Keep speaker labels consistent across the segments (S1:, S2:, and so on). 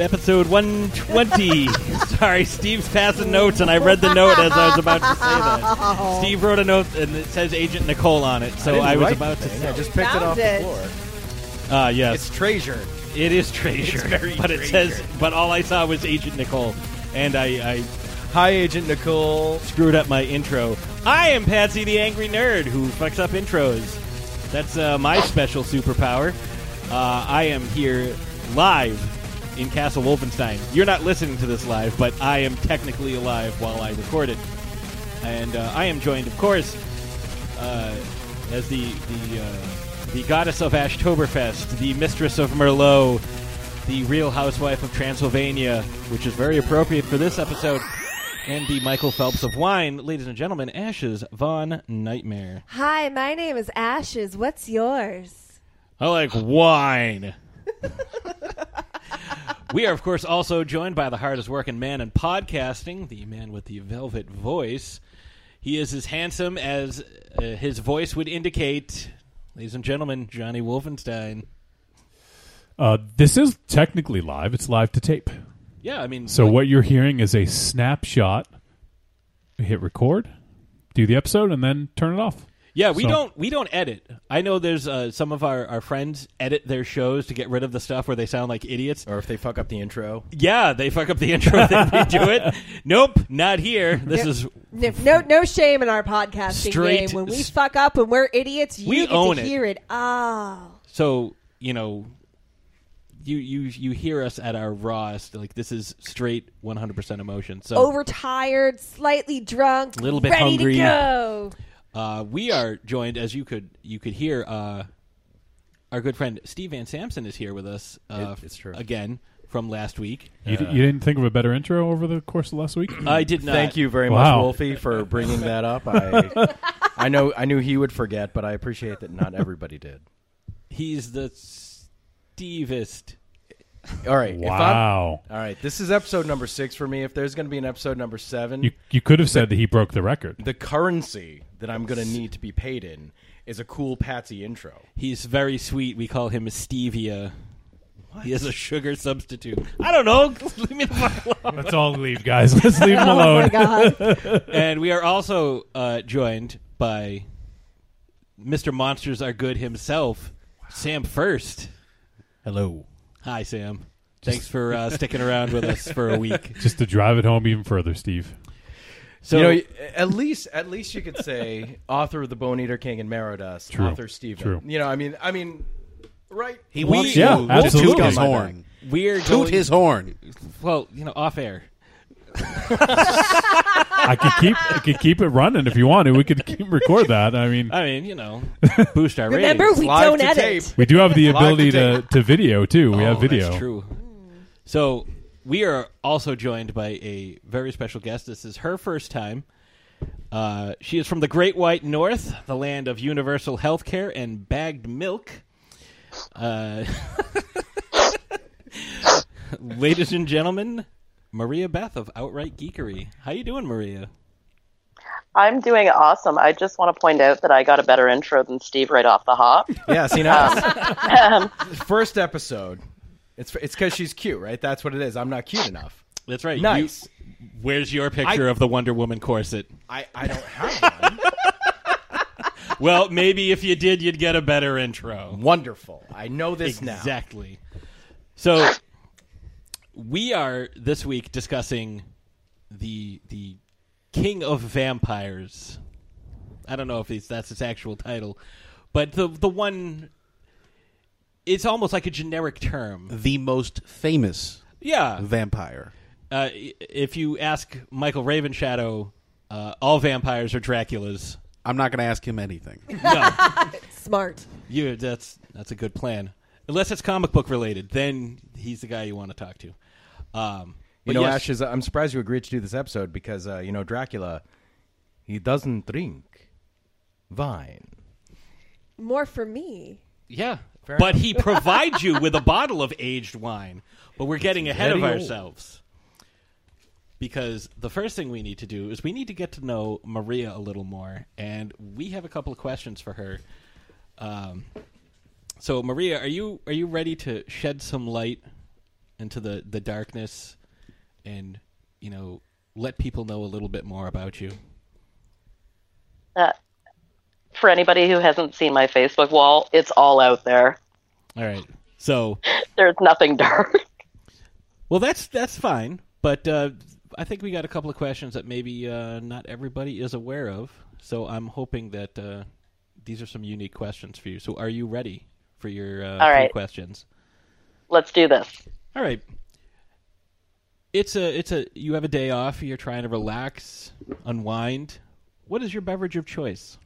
S1: episode 120. Sorry, Steve's passing notes, and I read the note as I was about to say that. Steve wrote a note, and it says Agent Nicole on it, so
S2: didn't
S1: I, was about to
S2: thing.
S1: say.
S2: I just picked it off
S3: it.
S2: the floor.
S1: Uh, yes,
S2: It's treasure.
S1: it is treasure.
S2: It's very
S1: but it
S2: treasure.
S1: says, but all I saw was Agent Nicole, and I, I
S2: Hi, Agent Nicole.
S1: screwed up my intro. I am Patsy the Angry Nerd who fucks up intros. That's uh, my special superpower. Uh, I am here live in Castle Wolfenstein. You're not listening to this live, but I am technically alive while I record it. And uh, I am joined, of course, uh, as the the uh, the goddess of Ashtoberfest, the mistress of Merlot, the Real Housewife of Transylvania, which is very appropriate for this episode, and the Michael Phelps of wine, ladies and gentlemen, Ashes Von Nightmare.
S3: Hi, my name is Ashes. What's yours?
S1: I like wine. we are, of course, also joined by the hardest working man in podcasting, the man with the velvet voice. He is as handsome as uh, his voice would indicate. Ladies and gentlemen, Johnny Wolfenstein.
S4: Uh, this is technically live. It's live to tape.
S1: Yeah, I mean,
S4: So
S1: like-
S4: what you're hearing is a snapshot. Hit record, do the episode, and then turn it off.
S1: Yeah, we
S4: So-
S1: don't we don't edit. I know there's uh, some of our, our friends edit their shows to get rid of the stuff where they sound like idiots.
S2: Or if they fuck up the intro.
S1: Yeah, they fuck up the intro, they redo it. Nope, not here. This is
S3: No, no, no shame in our podcasting
S1: Straight-
S3: game. When we fuck up and we're idiots, you
S1: We
S3: get
S1: own
S3: to
S1: it.
S3: hear it. Oh,
S1: so you know you you you hear us at our rawest. Like this is straight 100 percent emotion. So
S3: overtired, slightly drunk, a
S1: Little bit
S3: ready
S1: hungry.
S3: to go.
S1: Uh, we are joined, as you could you could hear. Uh, our good friend Steve Van Samson is here with us. Uh,
S2: It- it's true.
S1: again from last week.
S4: You, d- you didn't think of a better intro over the course of last week?
S1: I did not.
S2: Thank you very
S4: Wow.
S2: much, Wolfie, for bringing that up. I, I know, I knew he would forget, but I appreciate that not everybody did.
S1: He's the Stevest.
S2: All right, if
S4: wow.
S2: all right, this is episode number six for me. If there's going to be an episode number seven,
S4: You you could have said that he broke the record.
S2: the currency that I'm going to need to be paid in is a cool Patsy intro.
S1: He's very sweet. We call him stevia. He is a sugar substitute. I don't know. Leave me the fuck alone.
S4: Let's all leave, guys. Let's leave him
S3: Oh my
S4: alone.
S3: god!
S1: and we are also uh, joined by Mr. Monsters Are Good himself, Sam First.
S5: Hello.
S1: Hi, Sam. Thanks for uh, sticking around with us for a week.
S4: Just to drive it home even further, Steve.
S1: So,
S2: you know, at least at least you could say author of the Bone Eater King and Marrow Dust,
S4: True.
S2: author Steven.
S4: True.
S2: You know, I mean, I mean, right?
S5: He
S1: We-
S5: wants
S4: yeah,
S5: you to
S4: absolutely.
S5: toot his horn.
S1: we're
S5: Toot
S1: going,
S5: his horn.
S1: well, you know, off air.
S4: I could keep I could keep it running if you want to. We could keep record that. I mean,
S1: I mean, you know, boost our
S3: Remember,
S1: ratings.
S3: we
S2: Live
S3: don't
S2: to
S3: edit.
S2: tape.
S4: we do have the
S2: Live
S4: ability
S2: to
S4: to, to video too. We
S1: Oh,
S4: have video.
S1: That's true. So we are also joined by a very special guest. This is her first time. Uh, she is from the Great White North, the land of universal health care and bagged milk. Uh, ladies and gentlemen, Maria Beth of Outright Geekery. How you doing, Maria?
S6: I'm doing awesome. I just want to point out that I got a better intro than Steve right off the hop.
S2: Yeah, see now,
S6: Um,
S2: first episode. It's it's because she's cute, right? That's what it is. I'm not cute enough.
S1: That's right.
S2: Nice.
S1: You- where's your picture of the Wonder Woman corset?
S2: I, I don't have one.
S1: Well, maybe if you did, you'd get a better intro.
S2: Wonderful. I know this now.
S1: Exactly. So we are this week discussing the the King of Vampires. I don't know if it's, that's its actual title, but the the one. It's almost like a generic term.
S5: The most famous
S1: Yeah.
S5: vampire.
S1: Uh, if you ask Michael Ravenshadow, uh, all vampires are Draculas.
S5: I'm not going to ask him anything.
S1: No,
S3: Smart.
S1: you. That's that's a good plan. Unless it's comic book related, then he's the guy you want to talk to. Um,
S2: You know,
S1: yes,
S2: Ashes, I'm surprised you agreed to do this episode because, uh, you know, Dracula, he doesn't drink wine.
S3: More for me.
S1: Yeah,
S2: Fair
S1: but
S2: enough.
S1: he provides you with a bottle of aged wine. But we're getting ahead of
S2: very old.
S1: ourselves because the first thing we need to do is we need to get to know Maria a little more, and we have a couple of questions for her. Um, so, Maria, are you are you ready to shed some light into the the darkness, and you know, let people know a little bit more about you?
S6: Uh, for anybody who hasn't seen my Facebook wall, it's all out there.
S1: All right. So,
S6: There's nothing dark.
S1: well, that's that's fine, but uh, I think we got a couple of questions that maybe uh, not everybody is aware of. So I'm hoping that uh, these are some unique questions for you. So, are you ready for your uh,
S6: All right.
S1: questions?
S6: Let's do this.
S1: All right. It's a it's a you have a day off. You're trying to relax, unwind. What is your beverage of choice?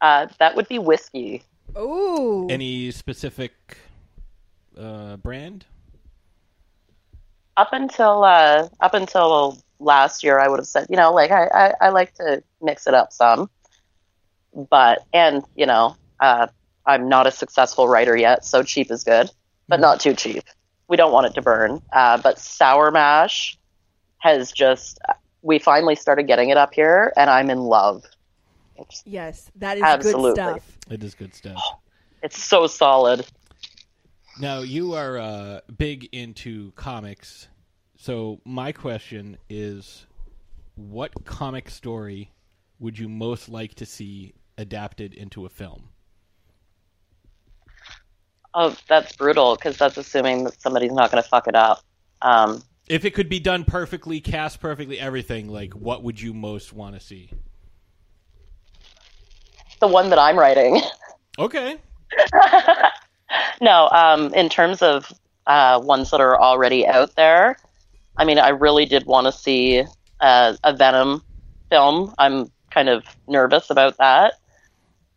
S6: Uh, that would be whiskey.
S3: Ooh.
S1: Any specific uh, brand?
S6: Up until uh, up until last year, I would have said, you know, like I, I, I like to mix it up some, but and you know, uh, I'm not a successful writer yet, so cheap is good, but not too cheap. We don't want it to burn. Uh, but sour mash has just we finally started getting it up here, and I'm in love.
S3: Yes, that is
S6: Absolutely.
S3: good stuff.
S1: It is good stuff.
S6: It's so solid.
S1: Now you are uh, big into comics, so my question is, what comic story would you most like to see adapted into a film?
S6: Oh, that's brutal because that's assuming that somebody's not going to fuck it up. Um,
S1: If it could be done perfectly, cast perfectly, everything, like what would you most want to see?
S6: the one that I'm writing.
S1: Okay.
S6: No, um, in terms of uh, ones that are already out there, I mean, I really did want to see uh, a Venom film. I'm kind of nervous about that.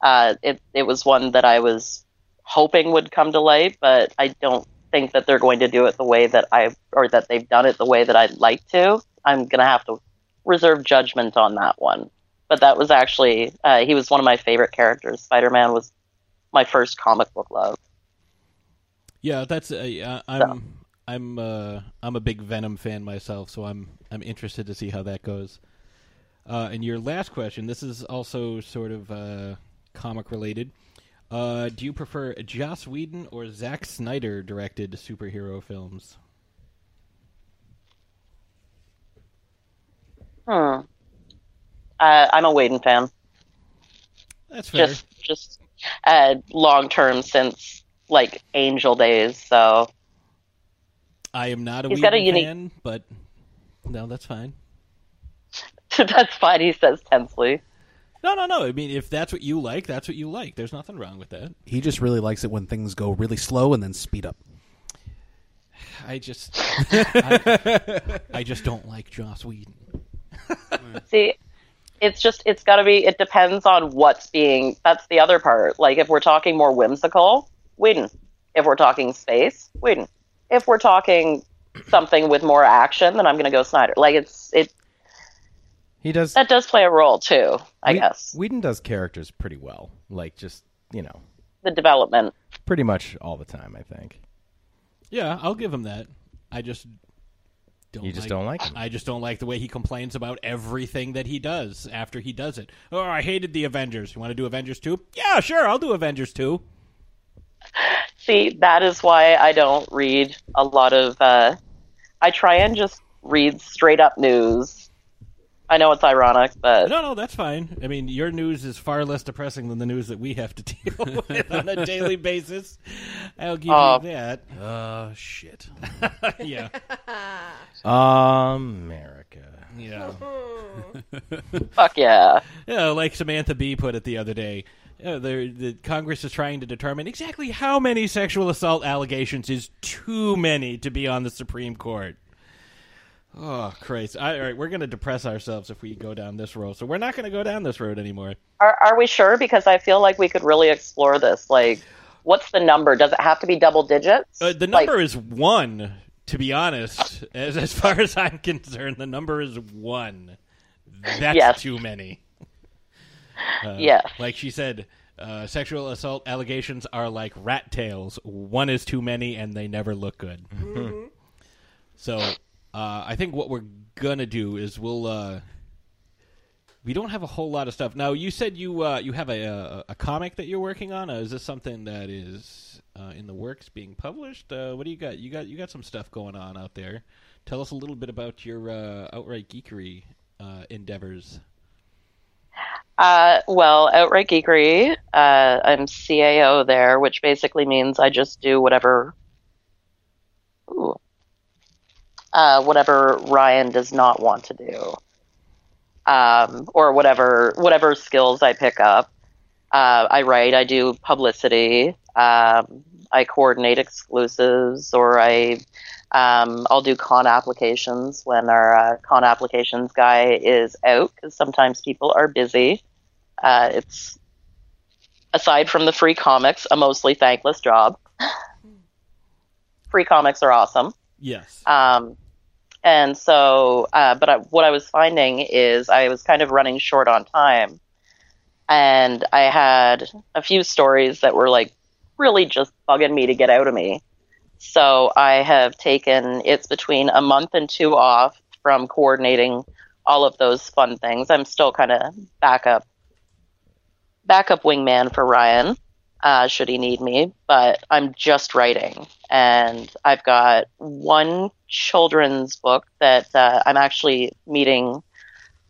S6: Uh, it it was one that I was hoping would come to light, but I don't think that they're going to do it the way that I or that they've done it the way that I'd like to. I'm gonna have to reserve judgment on that one. But that was actually uh, he was one of my favorite characters. Spider Man was my first comic book love.
S1: Yeah, that's uh, I'm I'm uh, I'm a big Venom fan myself, so I'm I'm interested to see how that goes. Uh, and your last question, this is also sort of uh, comic related. Uh, do you prefer Joss Whedon or Zack Snyder directed superhero films?
S6: Hmm. Uh, I'm a Whedon fan.
S1: That's fair.
S6: Just, just uh, long term since like Angel days. So
S1: I am not a
S6: He's
S1: Whedon
S6: got a unique-
S1: fan, but no, that's fine.
S6: that's fine. He says tensely.
S1: No, no, no. I mean, if that's what you like, that's what you like. There's nothing wrong with that.
S5: He just really likes it when things go really slow and then speed up.
S1: I just, I, I just don't like Joss Whedon.
S6: See, it's just it's got to be. It depends on what's being. That's the other part. Like if we're talking more whimsical, Whedon. If we're talking space, Whedon. If we're talking something with more action, then I'm going to go Snyder. Like it's it
S2: He does.
S6: that does play a role too. I
S2: Whe-
S6: guess
S2: Whedon does characters pretty well. Like just you know,
S6: the development.
S2: pretty much all the time. I think.
S1: Yeah, I'll give him that. I just don't.
S2: You just
S1: like,
S2: don't like him.
S1: I just don't like the way he complains about everything that he does after he does it. Oh, I hated the Avengers. You want to do Avengers two? Yeah, sure, I'll do Avengers two.
S6: See, that is why I don't read a lot of. Uh, I try and just read straight up news. I know it's ironic, but
S1: No, no, that's fine. I mean, your news is far less depressing than the news that we have to deal with on a daily basis. I'll give
S6: Oh.
S1: you that.
S5: Uh, shit.
S1: yeah,
S2: America.
S1: yeah.
S6: fuck yeah.
S1: You know, like Samantha Bee put it the other day. You know, the, the Congress is trying to determine exactly how many sexual assault allegations is too many to be on the Supreme Court. Oh, Christ. All right, we're going to depress ourselves if we go down this road. So we're not going to go down this road anymore.
S6: Are, are we sure? Because I feel like we could really explore this. Like, what's the number? Does it have to be double digits?
S1: Uh, the
S6: Like,
S1: number is one, to be honest. As, as far as I'm concerned, the number is one. That's
S6: Yes.
S1: too many. Uh,
S6: Yes.
S1: Like she said, uh, sexual assault allegations are like rat tails. One is too many, and they never look good. So, uh, I think what we're gonna do is we'll uh, we don't have a whole lot of stuff now. You said you uh, you have a, a a comic that you're working on. Uh, is this something that is uh, in the works, being published? Uh, what do you got? You got you got some stuff going on out there. Tell us a little bit about your outright geekery endeavors.
S6: Uh, well, Outright Geekery, uh, I'm CAO there, which basically means I just do whatever, ooh, uh, whatever Ryan does not want to do, um, or whatever whatever skills I pick up. Uh, I write, I do publicity, um, I coordinate exclusives, or I um, I'll do con applications when our uh, con applications guy is out because sometimes people are busy. Uh, it's aside from the free comics, a mostly thankless job. free comics are awesome.
S1: Yes.
S6: Um, and so, uh, but I, what I was finding is I was kind of running short on time. And I had a few stories that were like really just bugging me to get out of me. So I have taken, it's between a month and two off from coordinating all of those fun things. I'm still kind of backup, backup wingman for Ryan, uh, should he need me, but I'm just writing. And I've got one children's book that uh, I'm actually meeting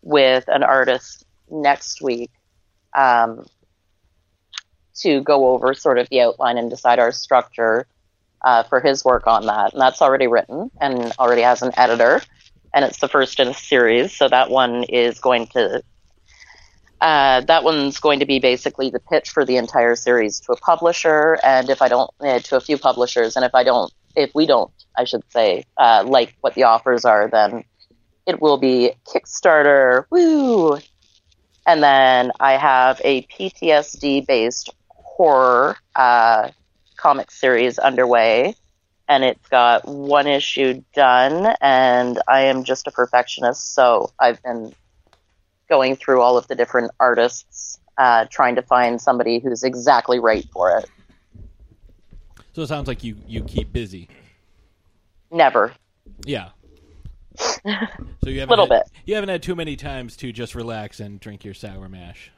S6: with an artist next week um, to go over sort of the outline and decide our structure uh, for his work on that. And that's already written and already has an editor. And it's the first in a series. So that one is going to. Uh, that one's going to be basically the pitch for the entire series to a publisher, and if I don't, uh, to a few publishers, and if I don't, if we don't, I should say, uh, like what the offers are, then it will be Kickstarter, woo! And then I have a PTSD based horror uh, comic series underway, and it's got one issue done, and I am just a perfectionist, so I've been going through all of the different artists, uh, trying to find somebody who's exactly right for it.
S1: So it sounds like you you keep busy.
S6: Never.
S1: Yeah. So you haven't
S6: Little
S1: had,
S6: bit.
S1: You haven't had too many times to just relax and drink your sour mash.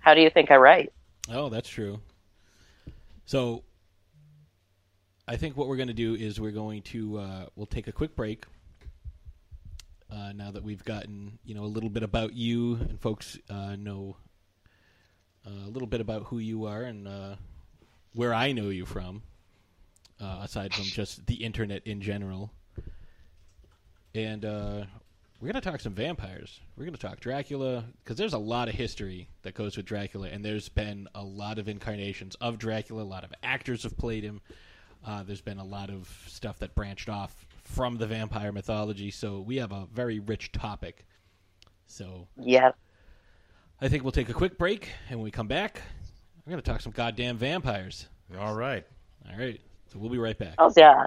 S6: How do you think I write?
S1: Oh, that's true. So I think what we're going to do is we're going to uh, we'll take a quick break. Uh, now that we've gotten you know a little bit about you and folks uh, know uh, a little bit about who you are and uh, where I know you from, uh, aside from just the internet in general. And uh, we're to talk some vampires. We're to talk Dracula because there's a lot of history that goes with Dracula, and there's been a lot of incarnations of Dracula. A lot of actors have played him. There's been a lot of stuff that branched off from the vampire mythology, so we have a very rich topic. So
S6: Yeah.
S1: I think we'll take a quick break, and when we come back, we're going to talk some goddamn vampires.
S2: All right.
S1: All right, so we'll be right back.
S6: Oh yeah.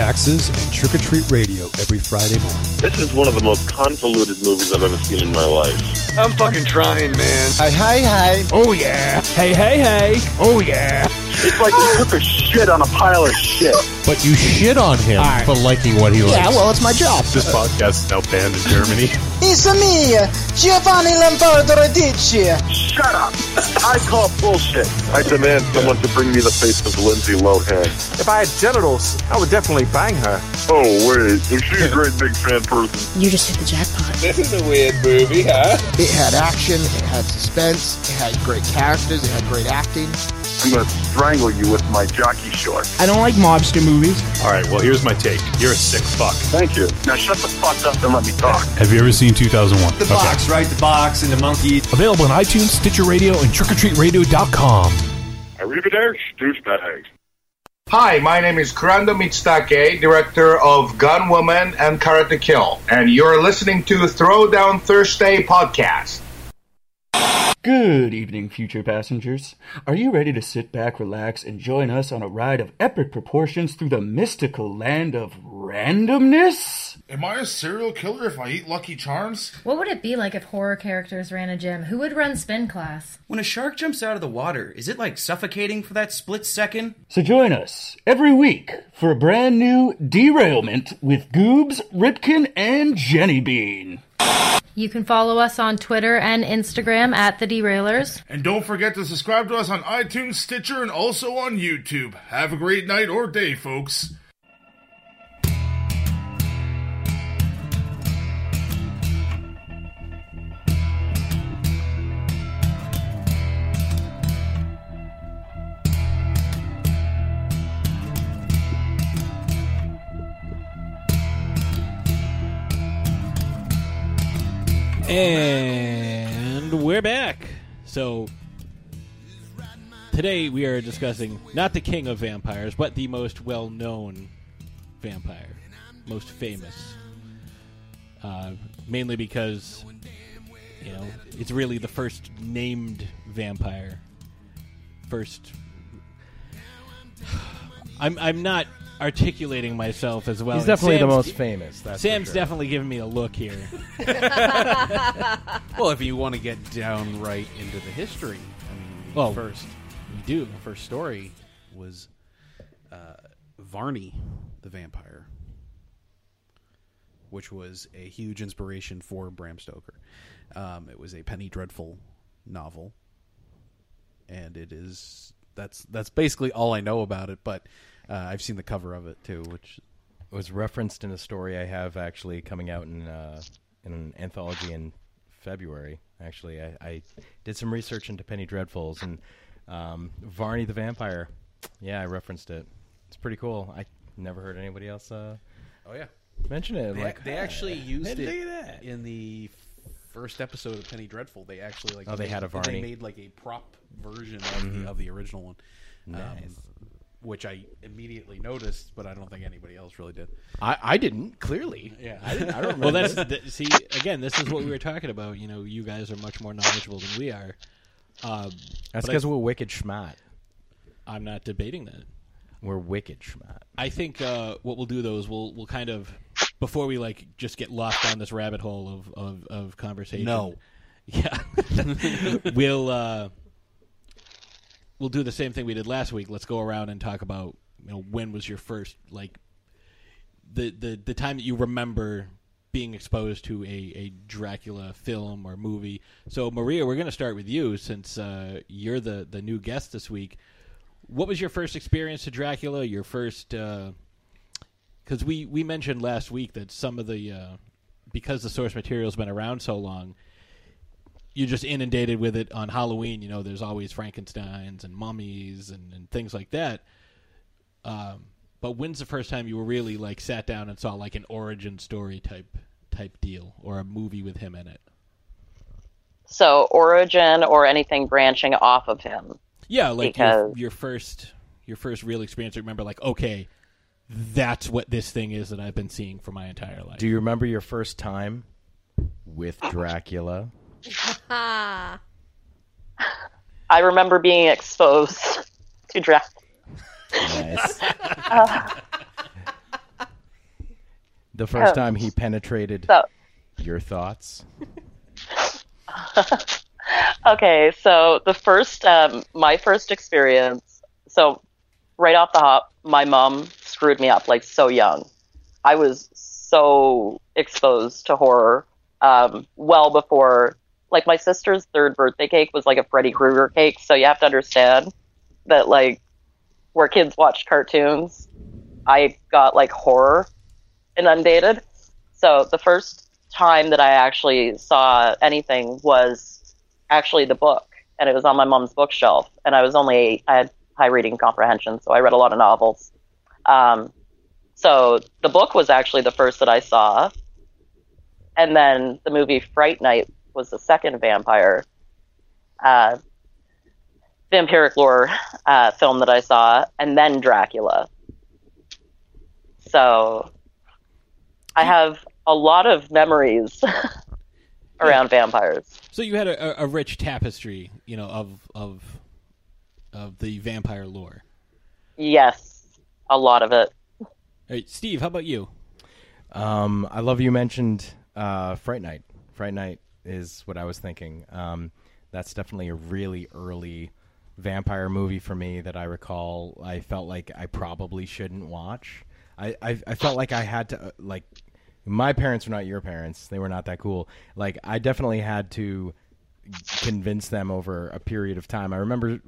S7: taxes, and trick or treat radio every Friday morning.
S8: This is one of the most convoluted movies I've ever seen in my life.
S9: I'm fucking trying, man.
S7: Hi, hi, hi.
S9: Oh yeah.
S4: Hey, hey, hey!
S9: Oh yeah.
S8: It's like he took a shit on a pile of shit.
S2: But you shit on him for liking what he likes.
S7: Yeah, well, it's my job.
S4: This podcast is now banned in Germany.
S10: It's a me, Giovanni Lombardo Radici.
S8: Shut up. I call bullshit. I demand someone to bring me the face of Lindsay Lohan.
S9: If I had genitals, I would definitely bang her.
S8: Oh, wait. Is she a great big fan person?
S11: You just hit the jackpot.
S9: This is a weird movie, huh?
S7: It had action, it had suspense, it had great characters, it had great acting.
S8: I'm going to strangle you with my jockey shorts.
S10: I don't like mobster movies.
S4: All right, well, here's my take. You're a sick fuck.
S8: Thank you. Now shut the fuck up and let me talk.
S4: Have you ever seen 2001?
S9: The box, right? The box and the monkey.
S12: Available on iTunes, Stitcher Radio, and trickortreatradio.com.
S8: Arrivederci, douchebags.
S13: Hi, my name is Kurando Mitsutake, director of Gun Woman and Karate Kill, and you're listening to Throwdown Thursday podcast.
S11: Good evening, future passengers. Are you ready to sit back, relax, and join us on a ride of epic proportions through the mystical land of randomness?
S14: Am I a serial killer if I eat Lucky Charms?
S15: What would it be like if horror characters ran a gym? Who would run spin class?
S16: When a shark jumps out of the water, is it like suffocating for that split second?
S11: So join us every week for a brand new derailment with Goobs, Ripkin, and Jenny Bean.
S15: You can follow us on Twitter and Instagram at The Derailers.
S14: And don't forget to subscribe to us on iTunes, Stitcher, and also on YouTube. Have a great night or day, folks.
S1: And we're back. So today we are discussing not the king of vampires, but the most well-known vampire, most famous. Uh, mainly because you know it's really the first named vampire. First, I'm I'm not articulating myself as well.
S2: He's
S1: and
S2: definitely the
S1: Sam's-
S2: most famous, that's for
S1: Sam's
S2: sure.
S1: definitely giving me a look here.
S5: well, if you want to get down right into the history, I mean,
S1: Well,
S5: first
S1: we do.
S5: The first story was uh, Varney the vampire, which was a huge inspiration for Bram Stoker. Um, it was a Penny Dreadful novel, and it is that's that's basically all I know about it. But uh, I've seen the cover of it too, which
S2: was referenced in a story I have actually coming out in uh, in an anthology in February. Actually, I, I did some research into Penny Dreadfuls and um, Varney the Vampire. Yeah, I referenced it. It's pretty cool. I never heard anybody else. Uh,
S5: Oh yeah,
S2: mention it.
S5: They,
S2: like
S5: they
S2: "Ah,
S5: actually used it
S2: that."
S5: in the first episode of Penny Dreadful. They actually like
S2: Oh, they
S5: made,
S2: had a Varney.
S5: They made like a prop version of,
S2: Mhm.
S5: the, of the original one, um,
S2: Nice.
S5: Which I immediately noticed, but I don't think anybody else really did.
S2: I, I didn't clearly.
S5: Yeah,
S2: I, didn't, I don't remember.
S1: well, that's
S2: this.
S1: see again. This is what we were talking about. You know, you guys are much more knowledgeable than we are. Um,
S2: That's because we're wicked schmat.
S1: I'm not debating that.
S2: We're wicked schmat.
S1: I think uh, what we'll do though is we'll we'll kind of before we like just get lost down this rabbit hole of of, of conversation.
S5: No.
S1: Yeah. we'll uh, we'll do the same thing we did last week. Let's go around and talk about you know when was your first like the the the time that you remember being exposed to a, a Dracula film or movie. So Maria, we're going to start with you since uh, you're the the new guest this week. What was your first experience to Dracula? Your first because we we mentioned last week that some of the uh, because the source material's been around so long, you're just inundated with it on Halloween. You know, there's always Frankenstein's and mummies and, and things like that. Um, but when's the first time you were really like sat down and saw like an origin story type type deal or a movie with him in it?
S6: So origin or anything branching off of him.
S1: Yeah, like
S6: Because-
S1: your, your first your first real experience. Remember, like, okay, that's what this thing is that I've been seeing for my entire life.
S2: Do you remember your first time with Dracula?
S6: I remember being exposed to draft.
S2: Nice.
S6: Uh,
S2: The first
S6: Um,
S2: time he penetrated
S6: so-
S2: your thoughts.
S6: okay, so the first, um, my first experience. So, right off the hop, my mom screwed me up like so young. I was so exposed to horror um, well before, like my sister's third birthday cake was like a Freddy Krueger cake. So you have to understand that like where kids watch cartoons, I got like horror inundated. So the first time that I actually saw anything was actually the book, and it was on my mom's bookshelf. And I was only I had high reading comprehension, so I read a lot of novels. Um, so the book was actually the first that I saw, and then the movie Fright Night was the second vampire uh, vampiric lore uh, film that I saw, and then Dracula. So I have a lot of memories around vampires.
S1: So you had a, a, a rich tapestry, you know, of of of the vampire lore.
S6: Yes, a lot of it.
S1: All right, Steve, how about you?
S2: Um, I love you mentioned uh, Fright Night. Fright Night is what I was thinking. Um, that's definitely a really early vampire movie for me that I recall. I felt like I probably shouldn't watch. I, I, I felt like I had to uh, like my parents were not your parents. They were not that cool. Like I definitely had to convince them over a period of time. I remember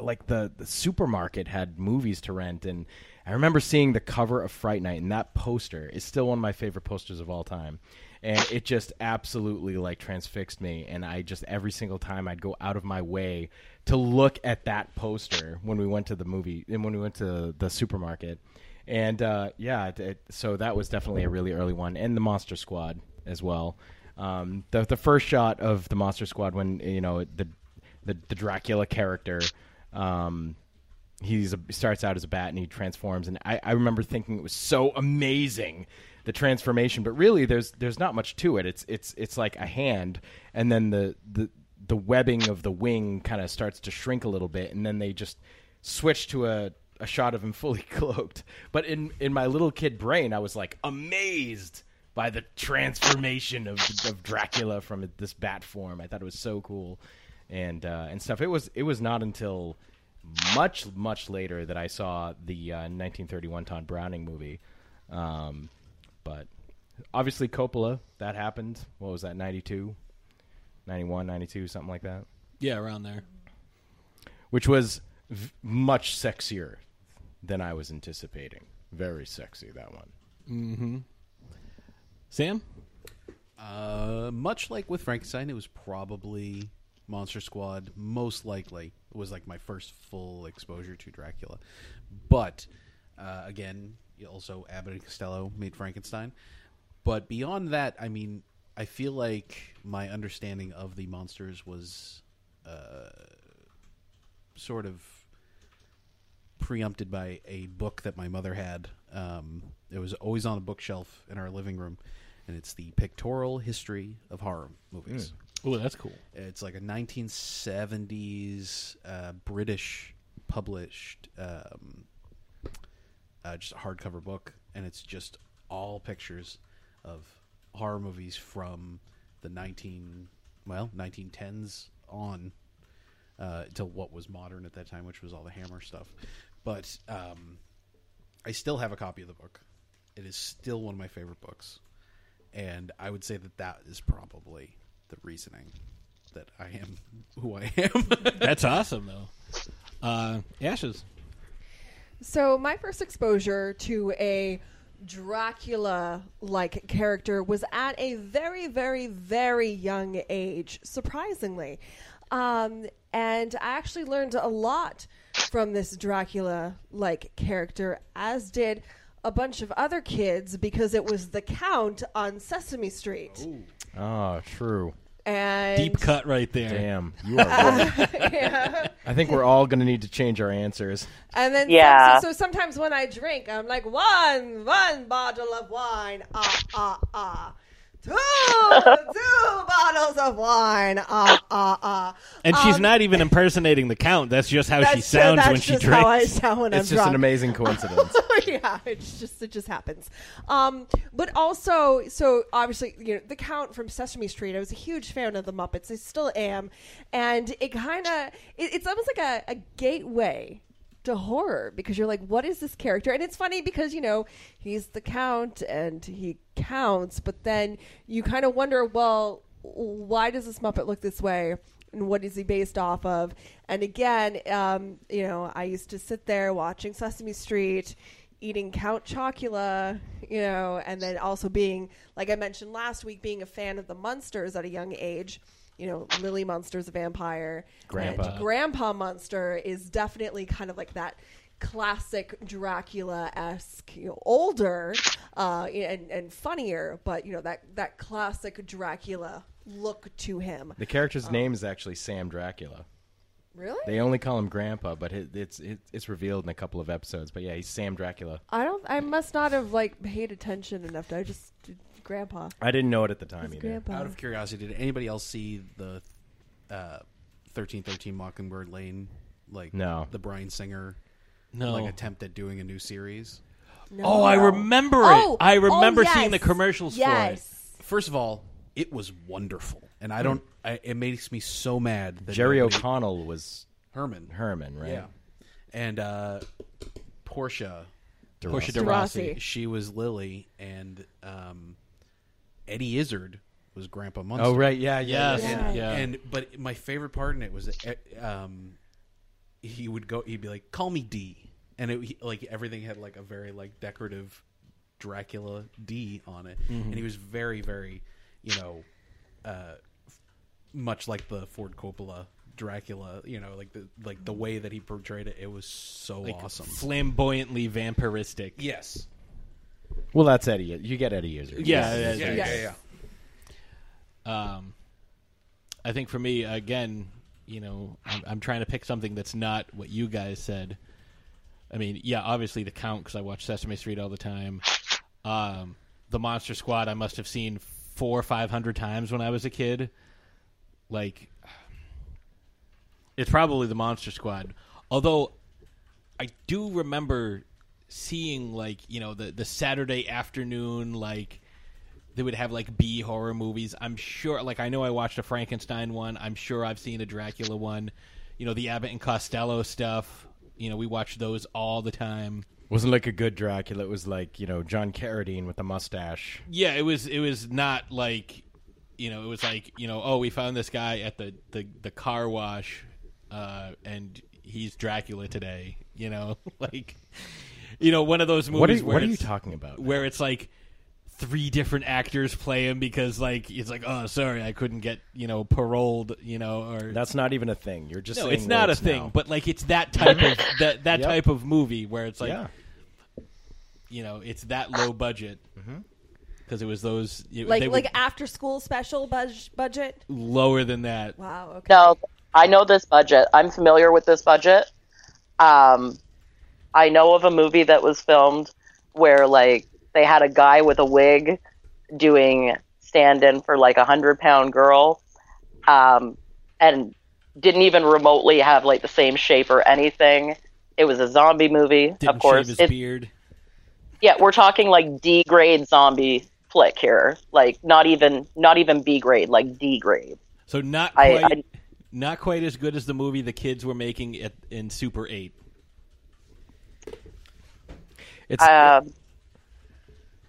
S2: like the, the supermarket had movies to rent and I remember seeing the cover of Fright Night and that poster is still one of my favorite posters of all time. And it just absolutely like transfixed me and I just every single time I'd go out of my way to look at that poster when we went to the movie and when we went to the supermarket. And uh, yeah, it, it, so that was definitely a really early one, and the Monster Squad as well. Um, the the first shot of the Monster Squad when you know the the, the Dracula character, um, he's a, starts out as a bat and he transforms, and I, I remember thinking it was so amazing the transformation, but really there's there's not much to it. It's it's it's like a hand, and then the the the webbing of the wing kind of starts to shrink a little bit, and then they just switch to a a shot of him fully cloaked. But in in my little kid brain, I was like amazed by the transformation of of Dracula from this bat form. I thought it was so cool, and uh, and stuff. It was it was not until much much later that I saw the uh, 1931 Tod Browning movie. Um, but obviously Coppola that happened. What was that? 92, 91, 92, something like that.
S1: Yeah, around there.
S2: Which was v- much sexier than I was anticipating. Very sexy that one.
S1: Mm-hmm. Sam?
S5: Uh, much like with Frankenstein, it was probably Monster Squad. Most likely, it was like my first full exposure to Dracula. But uh, again, also Abbott and Costello made Frankenstein. But beyond that, I mean, I feel like my understanding of the monsters was uh, sort of preempted by a book that my mother had. Um, it was always on a bookshelf in our living room, and it's the Pictorial History of Horror Movies.
S1: Oh, that's cool.
S5: It's like a 1970s uh, British published, um, uh, just a hardcover book, and it's just all pictures of horror movies from the 19 well 1910s on uh, to what was modern at that time, which was all the Hammer stuff. But um, I still have a copy of the book. It is still one of my favorite books, and I would say that that is probably the reasoning that I am who I am.
S1: That's awesome, though. Uh, Ashes.
S17: So my first exposure to a Dracula like character was at a very, very, very young age, surprisingly. Um, and I actually learned a lot from this Dracula like character, as did a bunch of other kids, because it was the Count on Sesame Street.
S2: Oh, true.
S17: And
S1: Deep cut right there.
S2: Damn, you are right.
S17: Yeah.
S2: I think we're all going to need to change our answers.
S17: And then
S6: Yeah.
S17: so, so sometimes when I drink, I'm like one one bottle of wine, ah ah ah, two two bottles of wine, ah ah ah.
S1: And she's
S17: Um,
S1: not even impersonating the count. That's just how she sounds
S17: that's
S1: when she
S17: just
S1: drinks.
S17: How I sound when
S2: It's
S17: I'm
S2: just
S17: drunk.
S2: an amazing coincidence.
S17: yeah, it's just it just happens. Um, but also, so obviously, you know, the Count from Sesame Street. I was a huge fan of the Muppets. I still am, and it kind of it, it's almost like a, a gateway to horror because you're like, what is this character? And it's funny because you know he's the Count and he counts, but then you kind of wonder, well, why does this Muppet look this way? And what is he based off of? And again, um, you know, I used to sit there watching Sesame Street, eating Count Chocula, you know, and then also being, like I mentioned last week, being a fan of the Munsters at a young age. You know, Lily Munster's a vampire.
S2: Grandpa.
S17: And Grandpa Munster is definitely kind of like that classic Dracula esque, you know, older uh, and and funnier, but you know that that classic Dracula look to him.
S2: The character's name is actually Sam Dracula.
S17: Really?
S2: They only call him Grandpa, but it, it's it, it's revealed in a couple of episodes. But yeah, he's Sam Dracula.
S17: I don't. I must not have like paid attention enough. To, I just grandpa.
S2: I didn't know it at the time
S17: His
S2: either.
S17: grandpa.
S5: Out of curiosity, did anybody else see the uh, thirteen thirteen Mockingbird Lane? Like
S2: No.
S5: the Bryan Singer,
S1: No.
S5: like attempt at doing a new series.
S1: Oh, I remember
S17: Oh,
S1: it. I remember
S17: oh,
S1: seeing the
S17: yes.
S1: commercials
S17: Yes.
S5: First of all, it was wonderful, and I don't. I, it makes me so mad. That
S2: Jerry
S5: nobody-
S2: O'Connell was
S5: Herman.
S2: Herman, right?
S5: Yeah, and uh, Portia,
S2: De Portia de Rossi.
S5: Rossi. She was Lily, and um, Eddie Izzard was Grandpa Munster.
S2: Oh, right. Yeah, yeah,
S1: Yes,
S2: yeah.
S1: yeah.
S5: And but my favorite part in it was that, um, he would go. He'd be like, "Call me D," and it he, like everything had like a very like decorative Dracula D on it,
S1: Mhm.
S5: and he was very very, you know, uh, much like the Ford Coppola Dracula. You know, like the like the way that he portrayed it. It was so
S1: Like
S5: awesome.
S1: flamboyantly vampiristic.
S5: Yes.
S2: Well, that's Eddie. You get Eddie Izzard.
S1: Yeah,
S5: Yeah,
S1: yeah,
S5: yeah, yeah.
S1: Um, I think for me, again, you know, I'm, I'm trying to pick something that's not what you guys said. I mean, yeah, obviously the Count because I watch Sesame Street all the time. Um, the Monster Squad I must have seen four or five hundred times when I was a kid. Like, it's probably the Monster Squad. Although, I do remember seeing like you know the the Saturday afternoon like they would have like B horror movies. I'm sure, like I know I watched a Frankenstein one. I'm sure I've seen a Dracula one. You know the Abbott and Costello stuff. You know we watch those all the time.
S2: Wasn't like a good Dracula. It was like you know John Carradine with a mustache.
S1: Yeah, it was. It was not like, you know, it was like you know, oh, we found this guy at the the, the car wash, uh, and he's Dracula today. You know, like, you know, one of those movies.
S2: What are-
S1: where
S2: what are you talking about
S1: Where it's like three different actors play him because like it's like oh sorry I couldn't get you know paroled you know or
S2: That's not even a thing. You're just
S1: no
S2: saying
S1: it's not a
S2: words
S1: thing
S2: now.
S1: but like it's that type of that that
S2: Yep.
S1: type of movie where it's like
S2: Yeah.
S1: you know it's that low budget because it was those you,
S17: Like
S1: they
S17: like
S1: would
S17: after school special bud- budget.
S1: lower than that
S17: Wow. Okay.
S6: No, I know this budget. I'm familiar with this budget. Um, I know of a movie that was filmed where like they had a guy with a wig doing stand-in for like a hundred pound girl, um, and didn't even remotely have like the same shape or anything. It was a zombie movie,
S1: didn't
S6: of course.
S1: shave his
S6: It-
S1: beard
S6: yeah, we're talking like D grade zombie flick here, like not even not even B grade, like D grade.
S1: so not
S6: I-
S1: quite
S6: I-
S1: not quite as good as the movie the kids were making at, in Super Eight
S2: It's
S6: Um,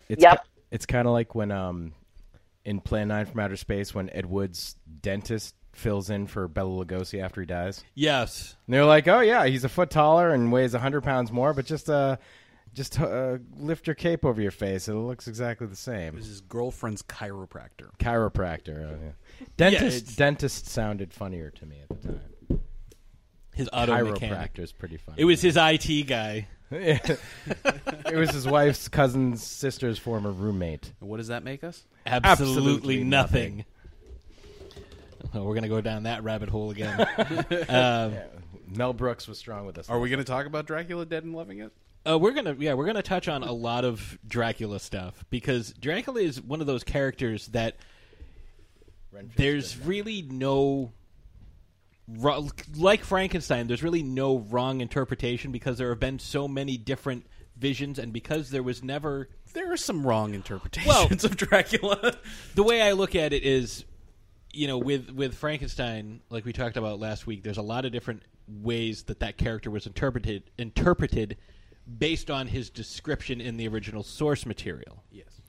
S2: it's
S6: Yep.
S2: ki- it's kind of like when um in Plan Nine from Outer Space when Ed Wood's dentist fills in for Bela Lugosi after he dies.
S1: yes
S2: And they're like, oh yeah, he's a foot taller and weighs hundred pounds more, but just uh just uh, lift your cape over your face. It looks exactly the
S5: It
S2: same.
S5: was his girlfriend's chiropractor.
S2: Chiropractor. Oh, yeah. Dentist.
S1: it's-
S2: dentist sounded funnier to me at the time.
S1: his auto mechanic
S2: Chiropractor's pretty funny.
S1: it was his IT guy
S2: it was his wife's cousin's sister's former roommate.
S5: What does that make us?
S1: absolutely,
S2: Absolutely
S1: nothing. Well, we're gonna go down that rabbit hole again. um,
S2: Mel Brooks was strong with us.
S5: Are we going to talk about Dracula Dead and Loving It?
S1: Uh, we're gonna yeah we're gonna touch on a lot of Dracula stuff because Dracula is one of those characters that there's really no wro- like Frankenstein. There's really no wrong interpretation because there have been so many different visions and because there was never
S5: There are some wrong interpretations
S1: Well-
S5: of Dracula.
S1: the way I look at it is, you know, with with Frankenstein, like we talked about last week, there's a lot of different ways that that character was interpreted interpreted based on his description in the original source material.
S5: Yes.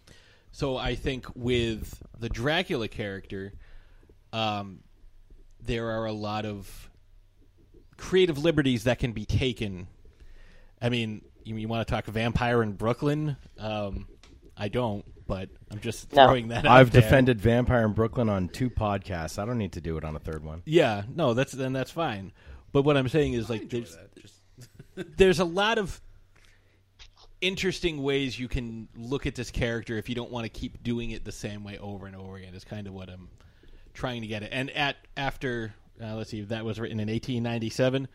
S1: So I think with the Dracula character, um, there are a lot of creative liberties that can be taken. I mean, you, you want to talk vampire in Brooklyn? Um, I don't, but I'm just
S6: No.
S1: throwing that out
S2: I've
S1: there.
S2: defended Vampire in Brooklyn on two podcasts. I don't need to do it on a third one.
S1: Yeah, no, that's then that's fine. But what I'm saying is like there's there's a lot of interesting ways you can look at this character if you don't want to keep doing it the same way over and over again. Is kind of what I'm trying to get at. And at after uh, let's see, that was written in 1897.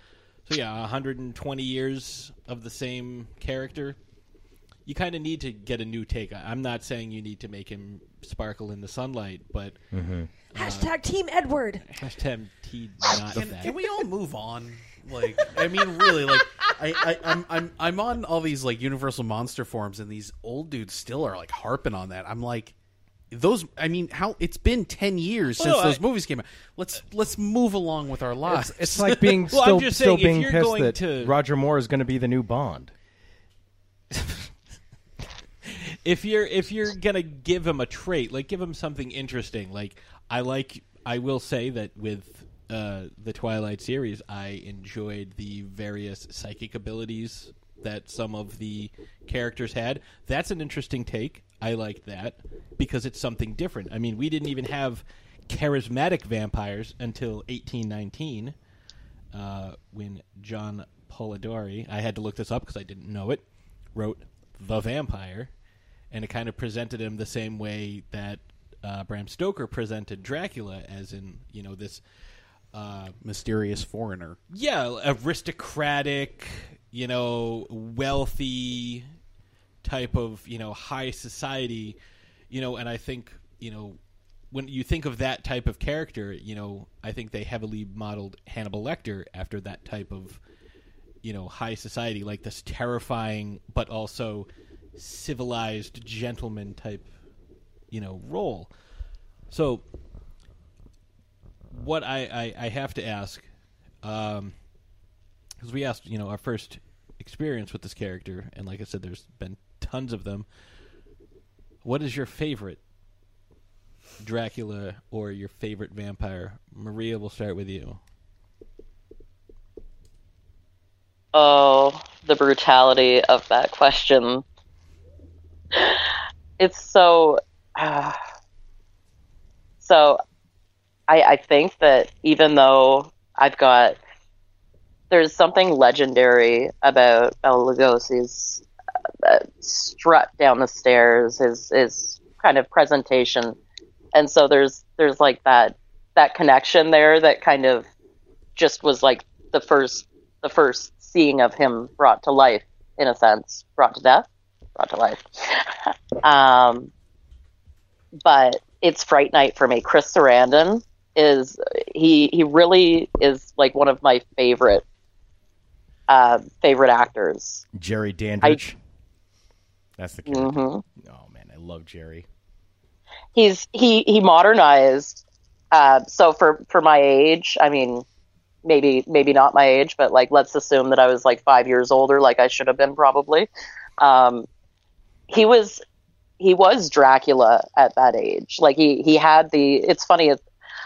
S1: So yeah, 120 years of the same character. you kind of need to get a new take. I- I'm not saying you need to make him sparkle in the sunlight, but
S2: Mhm.
S17: Hashtag Team Edward.
S1: hashtag T not
S5: Can,
S1: that.
S5: can we all move on? Like, I mean, really, like, I, I, I'm, I'm, I'm on all these like Universal Monster forums, and these old dudes still are like harping on that. I'm like, those. I mean, how it's been ten years since
S1: Well, I-
S5: those movies came out. Let's let's move along with our lives.
S2: It's, it's like being
S1: Well, I'm
S2: still,
S1: just
S2: still
S1: saying, if
S2: being
S1: you're
S2: pissed
S1: going
S2: that
S1: to-
S2: Roger Moore is going to be the new Bond.
S1: if you're if you're gonna give him a trait, like give him something interesting. Like I like, I will say that with uh, the Twilight series, I enjoyed the various psychic abilities that some of the characters had. That's an interesting take. I like that because it's something different. I mean, we didn't even have charismatic vampires until 1819 uh, when John Polidori, I had to look this up because I didn't know it, wrote The Vampyre, and it kind of presented him the same way that uh, Bram Stoker presented Dracula, as in, you know, this. Uh,
S5: Mysterious foreigner.
S1: yeah, aristocratic, you know, wealthy type of, you know, high society, you know, and I think, you know, when you think of that type of character, you know, I think they heavily modeled Hannibal Lecter after that type of, you know, high society, like this terrifying but also civilized gentleman type, you know, role. So, what I, I, I have to ask, um, because we asked, you know, our first experience with this character, and like I said, there's been tons of them. What is your favorite Dracula or your favorite vampire? Maria, we'll start with you.
S6: Oh, the brutality of that question. It's so. Uh, so, I, I think that even though I've got. There's something legendary about Bela Lugosi's uh, strut down the stairs, his, his kind of presentation. And so there's there's like that that connection there that kind of just was like the first the first seeing of him brought to life in a sense brought to death brought to life um but it's fright night for me chris sarandon is he he really is like one of my favorite uh favorite actors
S2: Jerry Dandridge. That's the character.
S6: Mhm.
S2: Oh man, I love Jerry.
S6: he's he he modernized uh so for for my age i mean maybe maybe not my age but like let's assume that i was like five years older like i should have been probably um he was he was dracula at that age like he he had the it's funny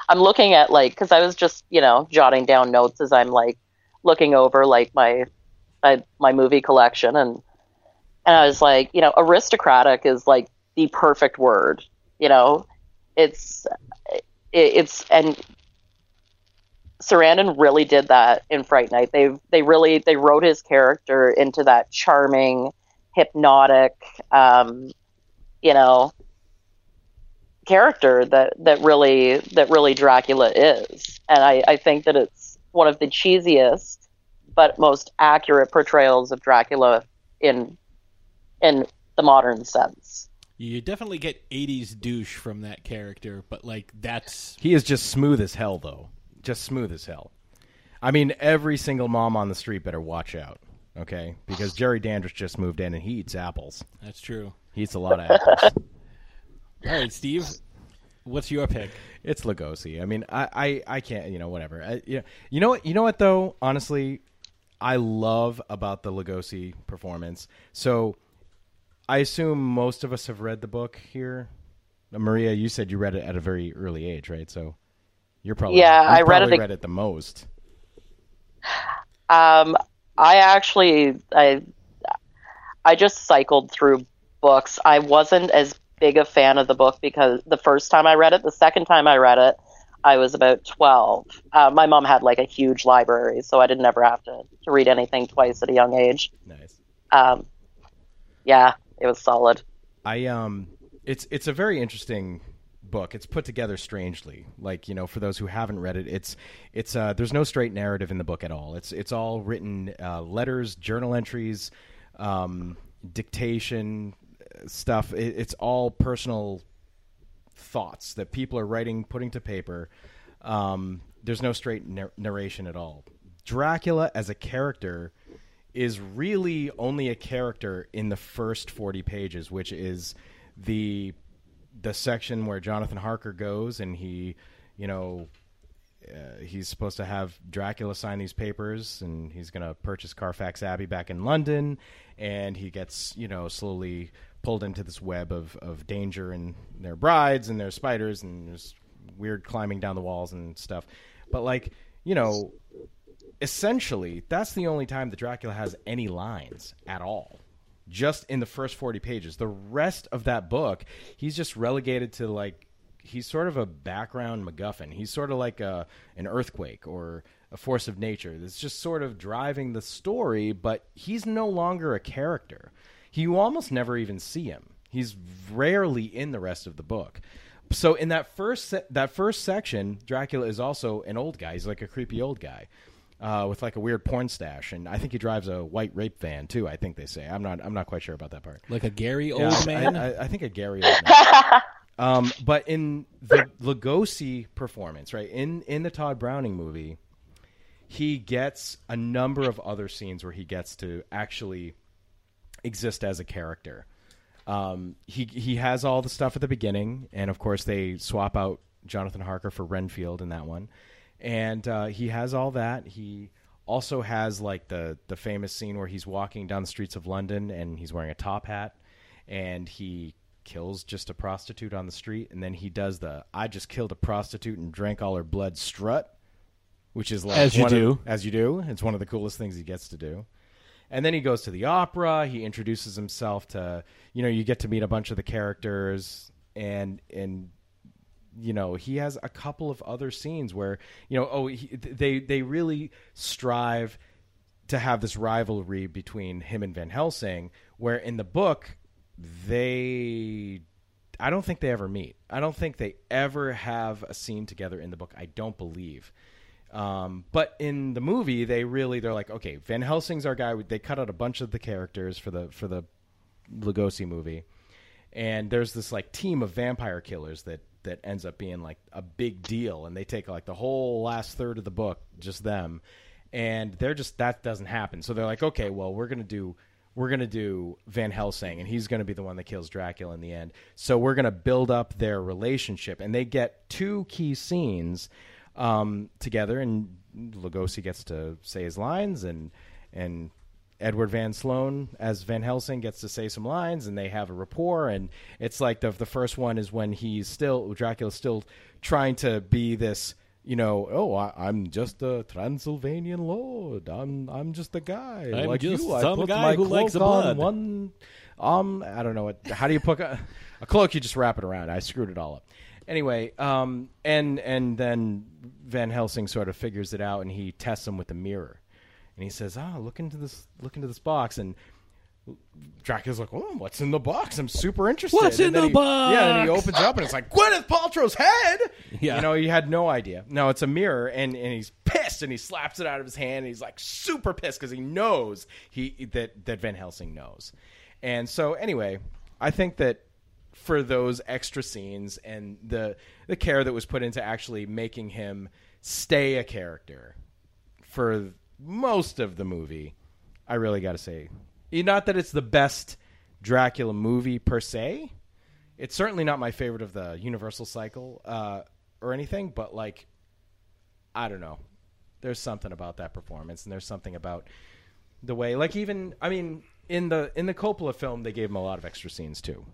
S6: i'm looking at like because i was just you know jotting down notes as i'm like looking over like my my, my movie collection and and i was like you know aristocratic is like the perfect word you know it's it, it's and Sarandon really did that in Fright Night. They they really they wrote his character into that charming, hypnotic, um, you know, character that that really that really Dracula is. And I, I think that it's one of the cheesiest but most accurate portrayals of Dracula in in the modern sense.
S1: You definitely get 80s douche from that character, but like that's
S2: He is just smooth as hell, though. Just smooth as hell. I mean, every single mom on the street better watch out, okay? Because Jerry Dandridge just moved in and he eats apples.
S1: That's true.
S2: He eats a lot of apples.
S1: All right, Steve, what's your pick?
S2: It's Lugosi. I mean, I, I, I can't, you know, whatever. I, you, know, you know what? You know what though? Honestly, I love about the Lugosi performance. So, I assume most of us have read the book here. Uh, Maria, you said you read it at a very early age, right? So, you're probably
S6: Yeah, I read it
S2: read it the most.
S6: Um, I actually I I just cycled through books. I wasn't as big a fan of the book because the first time I read it, the second time I read it, I was about twelve. Uh, my mom had like a huge library, so I didn't ever have to, to read anything twice at a young age.
S2: Nice.
S6: Um, yeah, it was solid.
S2: I um it's it's a very interesting book. It's put together strangely. Like, you know, for those who haven't read it, it's it's uh there's no straight narrative in the book at all. It's it's all written uh letters, journal entries, um dictation uh, stuff. It, it's all personal thoughts that people are writing, putting to paper. Um, there's no straight nar- narration at all. Dracula as a character is really only a character in the first 40 pages, which is the the section where Jonathan Harker goes and he, you know, uh, he's supposed to have Dracula sign these papers, and he's going to purchase Carfax Abbey back in London, and he gets you know slowly pulled into this web of of danger, and their brides and their spiders, and there's weird climbing down the walls and stuff. But like you know, essentially, that's the only time that Dracula has any lines at all. Just in the first 40 pages. The rest of that book, he's just relegated to like he's sort of a background MacGuffin. He's sort of like a an earthquake or a force of nature that's just sort of driving the story, but he's no longer a character. You almost never even see him. He's rarely in the rest of the book. So in that first se- that first section, Dracula is also an old guy. He's like a creepy old guy. Uh, with like a weird porn stash, and I think he drives a white rape van too. I think they say. I'm not. I'm not quite sure about that part.
S1: Like a Gary
S2: Yeah,
S1: old
S2: I-
S1: man?
S2: I, I think a Gary old man. um, but in the Lugosi performance, right in in the Tod Browning movie, he gets a number of other scenes where he gets to actually exist as a character. Um, he he has all the stuff at the beginning, and of course they swap out Jonathan Harker for Renfield in that one, and uh, he has all that. He also has like the the famous scene where he's walking down the streets of London and he's wearing a top hat, and he kills just a prostitute on the street, and then he does the "I just killed a prostitute and drank all her blood" strut, which is like
S1: As you
S2: one of-
S1: do.
S2: as you do. It's one of the coolest things he gets to do. And then he goes to the opera. He introduces himself to, you know, you get to meet a bunch of the characters, and and you know he has a couple of other scenes where you know oh he, they they really strive to have this rivalry between him and Van Helsing, where in the book they I don't think they ever meet. I don't think they ever have a scene together in the book. I don't believe. Um, but in the movie, they really they're like, okay, Van Helsing's our guy. They cut out a bunch of the characters for the for the Lugosi movie, and there's this like team of vampire killers that that ends up being like a big deal, and they take like the whole last third of the book, just them, and they're just that doesn't happen. So they're like, okay, well, we're gonna do we're gonna do Van Helsing, and he's gonna be the one that kills Dracula in the end. So we're gonna build up their relationship, and they get two key scenes um, together, and Lugosi gets to say his lines, and and Edward Van Sloan as Van Helsing gets to say some lines, and they have a rapport. And it's like the the first one is when he's still Dracula's still trying to be this. You know, oh, I, I'm just a Transylvanian lord. I'm I'm just a guy
S1: I'm
S2: like you. I put
S1: guy
S2: my
S1: who likes
S2: cloak on
S1: blood."
S2: One, um, I don't know what. How do you put a, a cloak? You just wrap it around. I screwed it all up. Anyway, um, and and then Van Helsing sort of figures it out, and he tests him with the mirror, and he says, "Ah, look into this, look into this box." And Dracula's like, "Oh, what's in the box? I'm super interested."
S1: What's
S2: And
S1: in the
S2: he-
S1: box?
S2: Yeah, and he opens up, and it's like Gwyneth Paltrow's head.
S1: Yeah.
S2: you know, he had no idea. No, it's a mirror, and and he's pissed, and he slaps it out of his hand, and he's like super pissed because he knows he that that Van Helsing knows. And so, anyway, I think that for those extra scenes and the the care that was put into actually making him stay a character for most of the movie, I really got to say, not that it's the best Dracula movie per se. It's certainly not my favorite of the Universal cycle uh, or anything, but like, I don't know. There's something about that performance, and there's something about the way, like, even I mean, in the in the Coppola film, they gave him a lot of extra scenes too.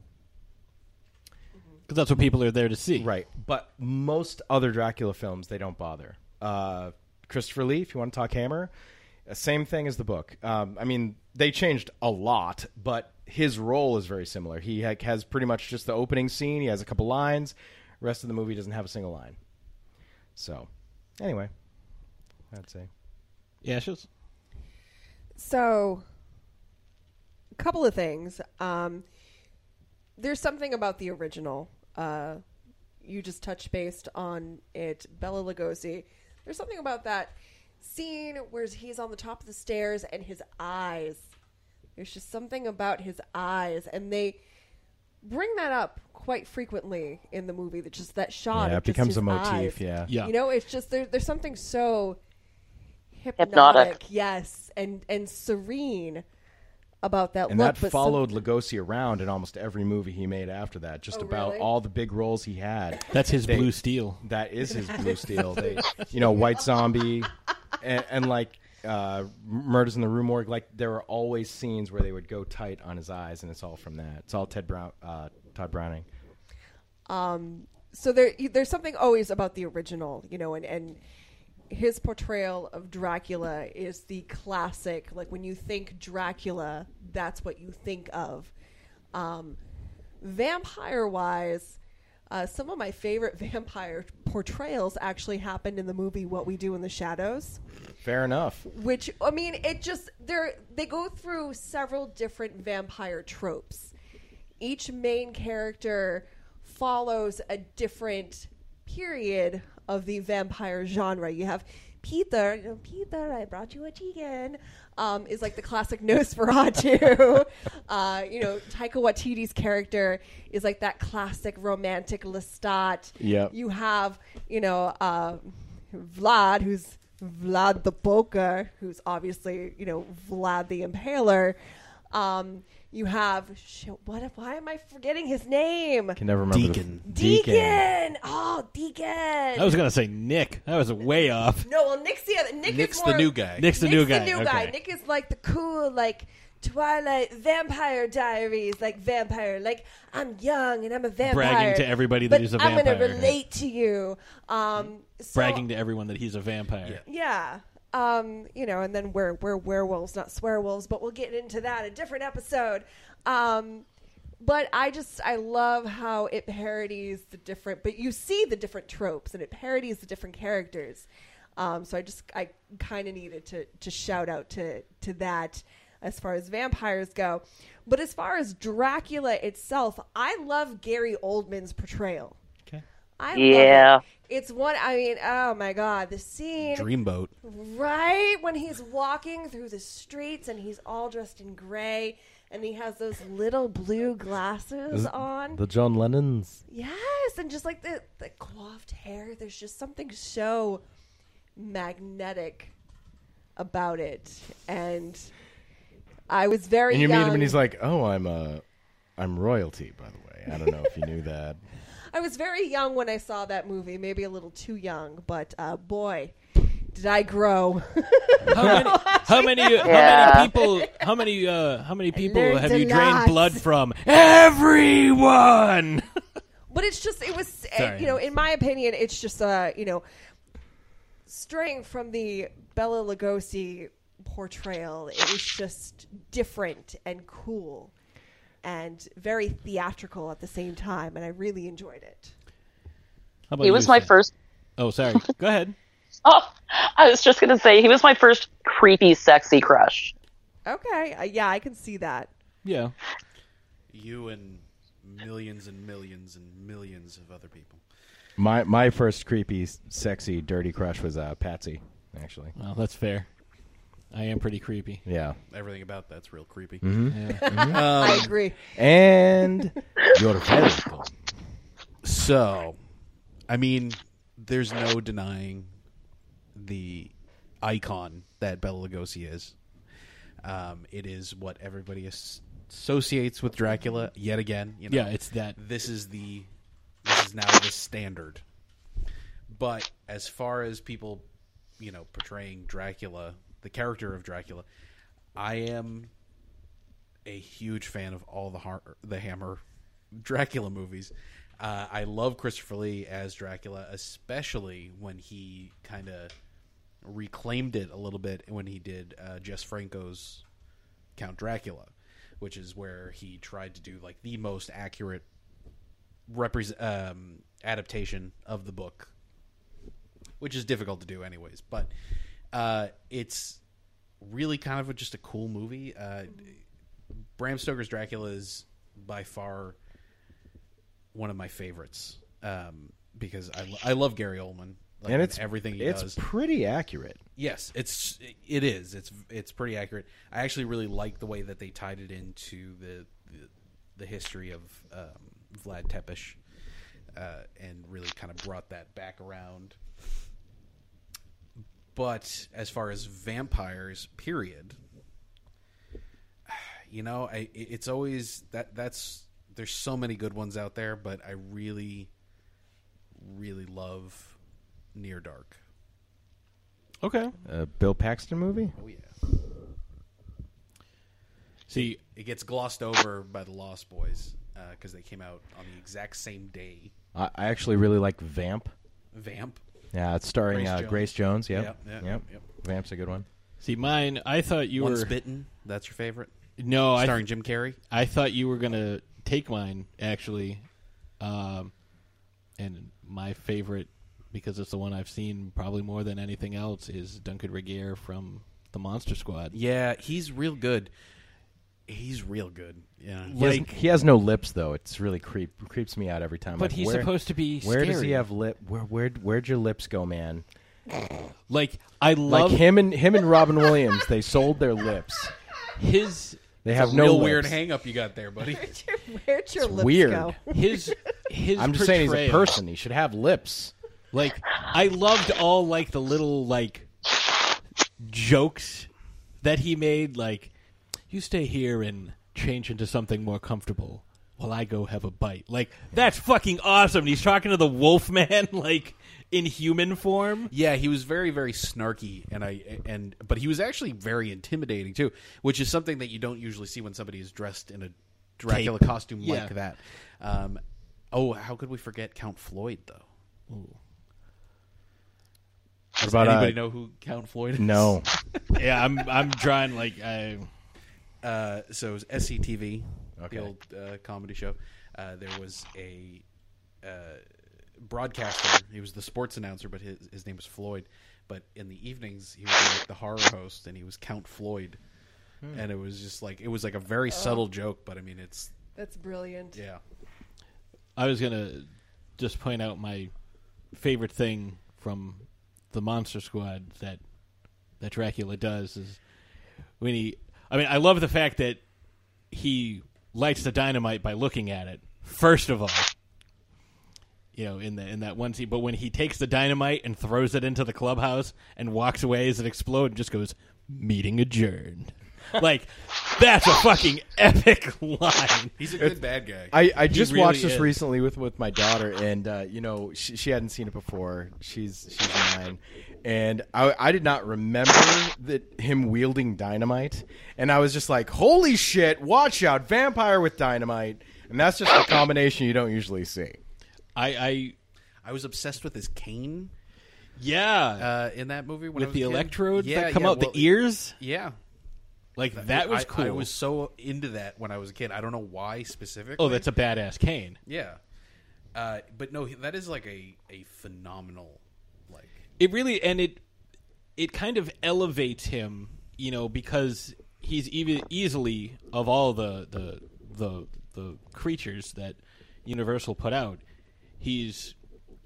S1: Because that's what people are there to see.
S2: Right. But most other Dracula films, they don't bother. Uh, Christopher Lee, if you want to talk Hammer, uh, same thing as the book. Um, I mean, they changed a lot, but his role is very similar. He ha- has pretty much just the opening scene. He has a couple lines. The rest of the movie doesn't have a single line. So, anyway, I'd say.
S1: Yeah, shows.
S17: So, a couple of things. Um, there's something about the original. Uh, you just touched based on it, Bela Lugosi. There's something about that scene where he's on the top of the stairs and his eyes There's just something about his eyes, and they bring that up quite frequently in the movie. That just that shot.
S2: Yeah, it becomes a motif,
S17: eyes.
S2: yeah.
S1: Yeah.
S17: You know, it's just there, there's something so hypnotic,
S6: Hypnotic.
S17: yes, and and serene about that
S2: and
S17: look.
S2: that
S17: but some-
S2: followed Lugosi around in almost every movie he made after that. Just
S17: Oh,
S2: about
S17: really?
S2: all the big roles he had.
S1: That's his
S2: They-
S1: blue steel.
S2: That is his blue steel. They, you know, White Zombie, and, and like uh, Murders in the Rue Morgue. Like there were always scenes where they would go tight on his eyes, and it's all from that. It's all Ted Brown, uh, Tod Browning.
S17: Um, so there, there's something always about the original, you know, and, and his portrayal of Dracula is the classic. Like when you think Dracula, that's what you think of. Um, vampire wise, uh, some of my favorite vampire portrayals actually happened in the movie What We Do in the Shadows
S2: Fair enough.
S17: which I mean, it just they're they go through several different vampire tropes. Each main character follows a different period of the vampire genre. You have Peter, you know, Peter, I brought you a chicken. Um, is like the classic Nosferatu. uh, you know, Taika Waititi's character is like that classic romantic Lestat.
S2: Yep.
S17: You have, you know, uh, Vlad, who's Vlad the Poker, who's obviously, you know, Vlad the Impaler. Um, you have sh- what? Why am I forgetting his name?
S2: Can never remember.
S5: Deacon.
S2: The,
S17: Deacon. Oh, Deacon.
S1: I was gonna say Nick. That was way off.
S17: No, well, Nick's the other. Nick
S5: Nick's
S17: is
S5: the new guy.
S1: Nick's the new guy.
S17: Nick's the new
S1: Okay.
S17: guy. Nick is like the cool, like Twilight Vampire Diaries, like vampire. Like I'm young and I'm a vampire.
S1: Bragging to everybody that
S17: but
S1: he's a
S17: I'm gonna relate to you. Um, so,
S1: Bragging to everyone that he's a vampire.
S17: Yeah. Um, you know, and then we're we're werewolves, not swearwolves, but we'll get into that a different episode. Um, but I just I love how it parodies the different, but you see the different tropes and it parodies the different characters. Um, so I just I kind of needed to to shout out to to that as far as vampires go. But as far as Dracula itself, I love Gary Oldman's portrayal.
S1: Okay.
S17: I
S6: Yeah.
S17: love it. It's one. I mean, oh my god, the scene.
S5: Dreamboat.
S17: Right when he's walking through the streets and he's all dressed in gray and he has those little blue glasses on.
S2: The John Lennons.
S17: yes, and just like the the coiffed hair, there's just something so magnetic about it. And I was very
S2: And you meet him, and he's like, "Oh, I'm uh, I'm royalty, by the way. I don't know if you knew that."
S17: I was very young when I saw that movie, maybe a little too young, but uh, boy, did I grow.
S1: How many? How many? How
S6: Yeah.
S1: many people? How many? Uh, how many people
S17: learned
S1: have you drained
S17: lot.
S1: blood from? Everyone.
S17: But it's just it was uh,
S1: Sorry.
S17: you know in my opinion it's just uh you know straying from the Bela Lugosi portrayal it was just different and cool and very theatrical at the same time and I really enjoyed it.
S1: How about
S6: He
S1: you,
S6: was my
S1: Sam?
S6: first.
S1: Oh, sorry. Go ahead.
S6: Oh, I was just gonna say he was my first creepy, sexy crush.
S17: Okay, uh, yeah, I can see that.
S1: Yeah.
S5: You and millions and millions and millions of other people.
S2: My my first creepy, sexy, dirty crush was uh, Patsy. Actually,
S1: Well, that's fair. I am pretty creepy.
S2: yeah.
S5: Everything about that's real creepy.
S2: Mhm.
S1: Yeah.
S17: I
S5: Um,
S17: agree.
S2: And you're very.
S5: So, I mean, there's no denying the icon that Bela Lugosi is. Um, it is what everybody as- associates with Dracula. Yet again, you know,
S1: Yeah, it's that.
S5: This is the this is now the standard. But as far as people, you know, portraying Dracula, the character of Dracula, I am a huge fan of all the har- the Hammer Dracula movies. Uh, I love Christopher Lee as Dracula, especially when he kind of reclaimed it a little bit when he did uh, Jess Franco's Count Dracula, which is where he tried to do like the most accurate repres um, adaptation of the book, which is difficult to do anyways. But uh, it's really kind of a, just a cool movie. Uh, Bram Stoker's Dracula is by far one of my favorites um, because I, lo- I love Gary Oldman. like,
S2: and it's
S5: everything
S2: it's
S5: does.
S2: pretty accurate.
S5: Yes, it's it is. It's it's pretty accurate. I actually really like the way that they tied it into the the, the history of um, Vlad Tepish, uh, and really kind of brought that back around. But as far as vampires, period, you know, I it's always that that's there's so many good ones out there, but I really, really love Near Dark.
S1: Okay.
S2: A Bill Paxton movie.
S5: Oh yeah.
S1: See,
S5: it gets glossed over by the Lost Boys uh, because they came out on the exact same day.
S2: I, I actually really like Vamp.
S5: Vamp.
S2: Yeah, it's starring
S5: Grace
S2: uh,
S5: Jones.
S2: Grace Jones. Yep.
S5: Yep, yep,
S2: yep.
S5: yep.
S2: Vamp's a good one.
S1: See, mine. I thought you
S5: Once
S1: were
S5: Bitten. That's your favorite.
S1: No, I
S5: starring Jim Carrey.
S1: I thought you were gonna take mine actually, um, and my favorite because it's the one I've seen probably more than anything else is Duncan Regehr from the Monster Squad.
S5: Yeah, he's real good. He's real good. Yeah,
S2: He, has, he has no lips though. It's really creep creeps me out every time.
S1: But
S2: Like,
S1: he's
S2: where-
S1: supposed to be
S2: Where does he have lip? Where where where'd your lips go, man?
S1: Like I
S2: like him and him and Robin Williams. They sold their lips.
S1: His
S2: They have
S5: a
S2: no
S5: real
S2: lips.
S5: weird hang up you got there, buddy.
S17: Where'd your
S2: It's
S17: lips
S2: weird.
S17: go?
S1: His his.
S2: I'm just saying he's a person. He should have lips.
S1: Like I loved all like the little like jokes that he made. Like you stay here and change into something more comfortable while I go have a bite. Like that's fucking awesome. He's talking to the wolf man like in human form.
S5: Yeah, he was very very snarky, and I and but he was actually very intimidating too, which is something that you don't usually see when somebody is dressed in a Dracula
S1: Cape.
S5: costume
S1: Yeah.
S5: like that. Um, oh, how could we forget Count Floyd though? Does
S2: about, uh,
S5: anybody know who Count Floyd is?
S2: No.
S1: yeah, I'm I'm trying like I.
S5: Uh, so it was SCTV,
S2: Okay.
S5: the old uh, comedy show. Uh, there was a uh, broadcaster. He was the sports announcer, but his his name was Floyd. But in the evenings, he was like the horror host, and he was Count Floyd.
S2: Hmm.
S5: And it was just like it was like a very subtle joke, but I mean, it's
S17: That's brilliant.
S5: yeah.
S1: I was gonna just point out my favorite thing from the Monster Squad that that Dracula does is when he. I mean, I love the fact that he lights the dynamite by looking at it. First of all, you know, in the in that one scene, but when he takes the dynamite and throws it into the clubhouse and walks away as it explodes, and just goes meeting adjourned. Like that's a fucking epic line.
S5: He's a good bad guy.
S2: I, I just
S1: really
S2: watched this
S1: is.
S2: recently with, with my daughter, and uh, you know she, she hadn't seen it before. She's she's nine, and I, I did not remember that him wielding dynamite, and I was just like, "Holy shit! Watch out, vampire with dynamite!" And that's just a combination you don't usually see.
S1: I I,
S5: I was obsessed with his cane.
S1: Yeah,
S5: uh, in that movie when I
S1: with
S5: was
S1: the
S5: kid.
S1: electrodes
S5: Yeah,
S1: that come
S5: yeah,
S1: out
S5: well,
S1: the ears.
S5: Yeah,
S1: Like that was
S5: I-
S1: cool.
S5: I was so into that when I was a kid. I don't know why specifically.
S1: oh, that's a badass cane.
S5: Yeah, uh, but no, that is like a a phenomenal like.
S1: It really and it it kind of elevates him, you know, because he's even easily of all the the the the creatures that Universal put out, he's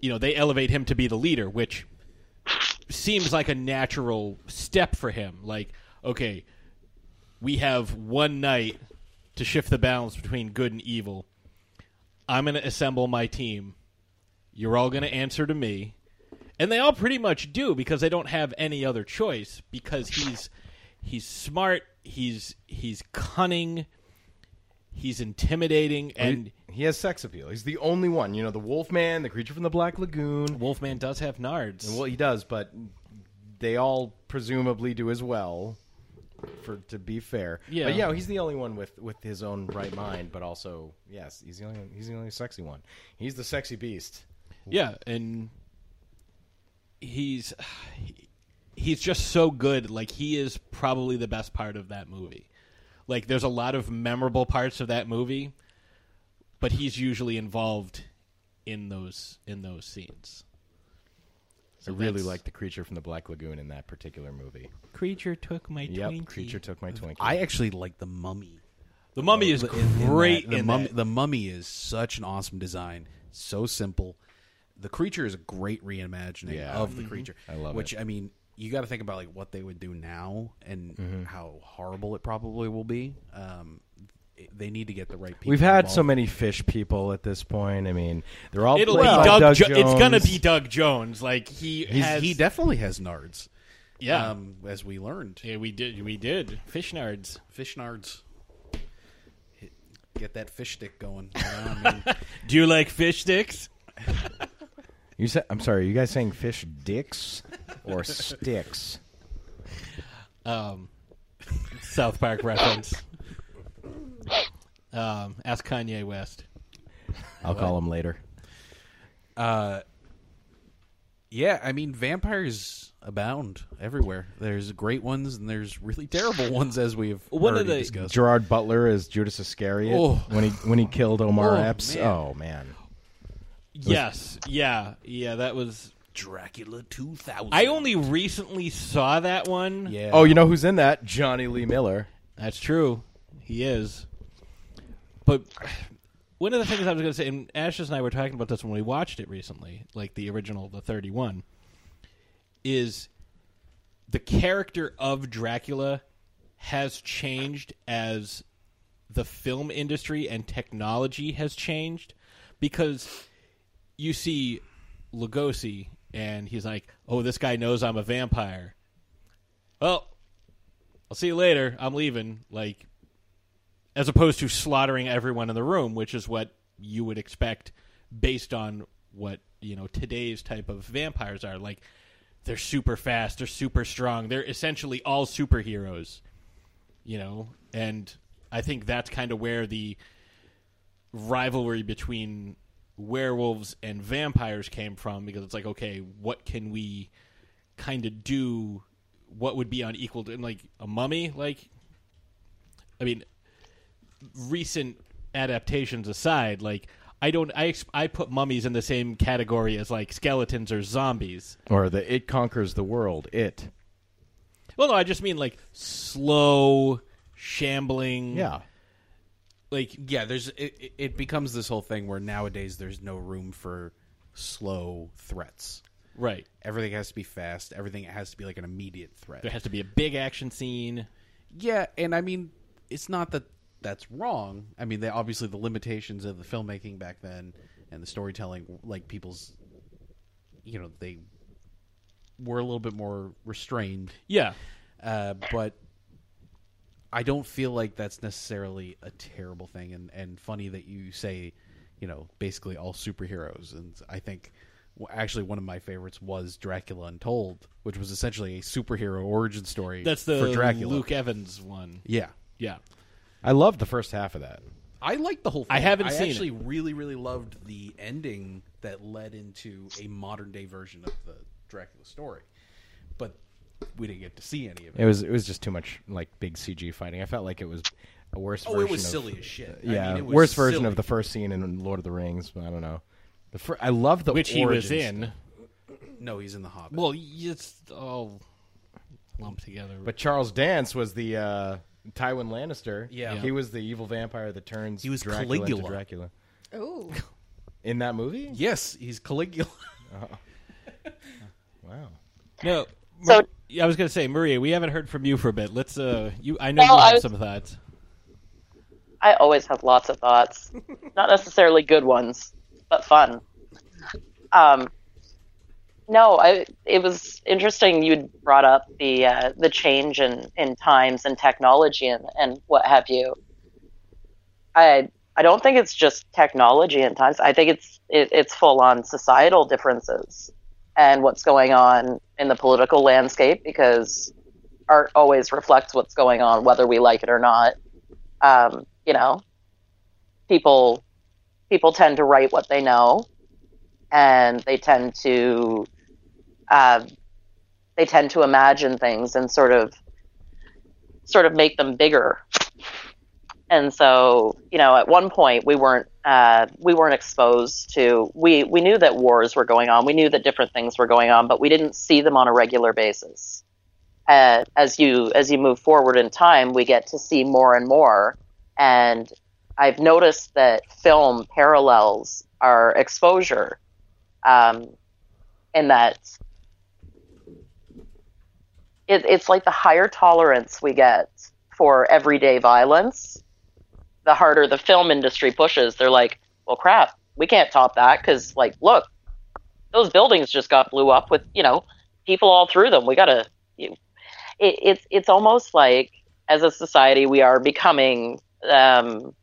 S1: you know, they elevate him to be the leader, which seems like a natural step for him. Like, okay, we have one night to shift the balance between good and evil. I'm going to assemble my team. You're all going to answer to me. And they all pretty much do because they don't have any other choice because he's he's smart, he's he's cunning, he's intimidating and
S2: he has sex appeal. He's the only one. You know, the Wolfman, the creature from the Black Lagoon.
S1: Wolfman does have nards.
S2: Well, he does, but they all presumably do as well. For to be fair,
S1: Yeah.
S2: but yeah, he's the only one with with his own right mind. But also, yes, he's the only he's the only sexy one. He's the sexy beast.
S1: Yeah, and he's he's just so good. Like he is probably the best part of that movie. Like there's a lot of memorable parts of that movie, but he's usually involved in those in those scenes.
S2: I really like the creature from the Black Lagoon in that particular movie.
S1: Creature took my
S2: Yep,
S1: Twinkie.
S2: creature took my Twinkie.
S5: I actually like the Mummy.
S1: The Mummy is
S5: In- in
S1: great
S5: that. The
S1: in
S5: mummy,
S1: that.
S5: the Mummy is such an awesome design. So simple. the creature is a great reimagining
S2: Yeah.
S5: of the
S2: Mhm.
S5: creature.
S2: I love
S5: which
S2: it.
S5: Which I mean, you got to think about like what they would do now and
S2: Mhm.
S5: how horrible it probably will be. Um, it- they need to get the right people.
S2: We've had
S5: involved.
S2: so many fish people at this point. I mean, they're all
S1: It'll be Doug.
S2: Doug
S1: jo- it's gonna be Doug Jones. Like he
S5: He's,
S1: has.
S5: he definitely has nards.
S1: Yeah.
S5: um, as we learned.
S1: Yeah, we did. We did fish nards.
S5: Fish nards. Get that fish stick going. You know, I mean,
S1: Do you like fish sticks?
S2: You said, I'm sorry. Are you guys saying fish dicks or sticks?
S1: Um, South Park reference. Um, ask Kanye West.
S2: I'll call him later.
S5: Uh, yeah, I mean, vampires abound everywhere. There's great ones and there's really terrible ones, as we've
S1: One of
S5: already
S1: the-
S5: discussed.
S2: Gerard Butler as Judas Iscariot
S5: Oh.
S2: when he when he killed Omar
S5: Oh,
S2: Epps.
S5: man.
S2: Oh man.
S1: Yes. Yeah. Yeah. That was.
S5: Dracula 2000.
S1: I only recently saw that one.
S5: Yeah.
S2: Oh, you know who's in that? Jonny Lee Miller.
S1: That's true. He is. But one of the things I was going to say, and Ashes and I were talking about this when we watched it recently, like the original, the 31, is the character of Dracula has changed as the film industry and technology has changed because you see Lugosi and he's like, "Oh, this guy knows I'm a vampire." Well, I'll see you later. I'm leaving. Like, as opposed to slaughtering everyone in the room, which is what you would expect based on what you know today's type of vampires are. Like, they're super fast. They're super strong. They're essentially all superheroes. You know, and I think that's kind of where the rivalry between werewolves and vampires came from because it's like okay what can we kind of do what would be on equal to like a mummy like i mean recent adaptations aside like i don't i i put mummies in the same category as like skeletons or zombies
S2: Or the It Conquers the World. It.
S1: well no i just mean like slow shambling
S2: Yeah.
S5: like yeah there's it, it- it becomes this whole thing where nowadays there's no room for slow threats
S1: right
S5: everything has to be fast everything has to be like an immediate threat
S1: there has to be a big action scene
S5: yeah and i mean it's not that that's wrong i mean they obviously the limitations of the filmmaking back then and the storytelling like people's you know they were a little bit more restrained
S1: Yeah.
S5: uh, but I don't feel like that's necessarily a terrible thing, and, and funny that you say, you know, basically all superheroes. And I think actually one of my favorites was Dracula Untold, which was essentially a superhero origin story.
S1: that's the
S5: for Dracula.
S1: luke evans one
S5: Yeah,
S1: yeah
S2: I loved the first half of that.
S5: I liked the whole. thing.
S1: I haven't
S5: I
S1: seen
S5: actually
S1: it.
S5: really really loved the ending that led into a modern day version of the Dracula story, but we didn't get to see any of it.
S2: It was it was just too much like big CG fighting. I felt like it was a worse.
S5: Oh, it
S2: version
S5: was
S2: of-
S5: silly as shit. I
S2: Yeah,
S5: mean, it was
S2: worst version of the first scene in Lord of the Rings. I don't know. The fir- I love the
S1: which he was in.
S5: No, he's in the Hobbit.
S1: well it's all lumped together
S2: But Charles Dance was the uh, Tywin Lannister.
S5: Yeah.
S2: he was the evil vampire that turns.
S5: He was
S2: Dracula into
S5: Caligula.
S2: Dracula
S17: Oh,
S2: in that movie.
S5: yes, he's Caligula.
S2: Wow.
S1: No.
S6: So-
S1: Mar- yeah, I was going to say, Maria, we haven't heard from you for a bit. Let's. uh You, I know
S6: Well,
S1: you
S6: I
S1: have
S6: was-
S1: some thoughts.
S6: I always have lots of thoughts, not necessarily good ones, but fun. Um, no, I. It was interesting. You brought up the uh, the change in, in times and technology and, and what have you. I I don't think it's just technology and times. I think it's it, it's full on societal differences and what's going on in the political landscape because art always reflects what's going on, whether we like it or not. Um, you know, people people tend to write what they know, and they tend to uh, they tend to imagine things and sort of sort of make them bigger. And so, you know, at one point we weren't uh, we weren't exposed to we we knew that wars were going on, we knew that different things were going on, but we didn't see them on a regular basis. Uh, as you as you move forward in time, we get to see more and more. And I've noticed that film parallels our exposure um, in that it, it's like the higher tolerance we get for everyday violence, the harder the film industry pushes. They're like, well, crap, we can't top that because, like, look, those buildings just got blew up with you know people all through them. We gotta. You, it, it's it's almost like as a society we are becoming. Um,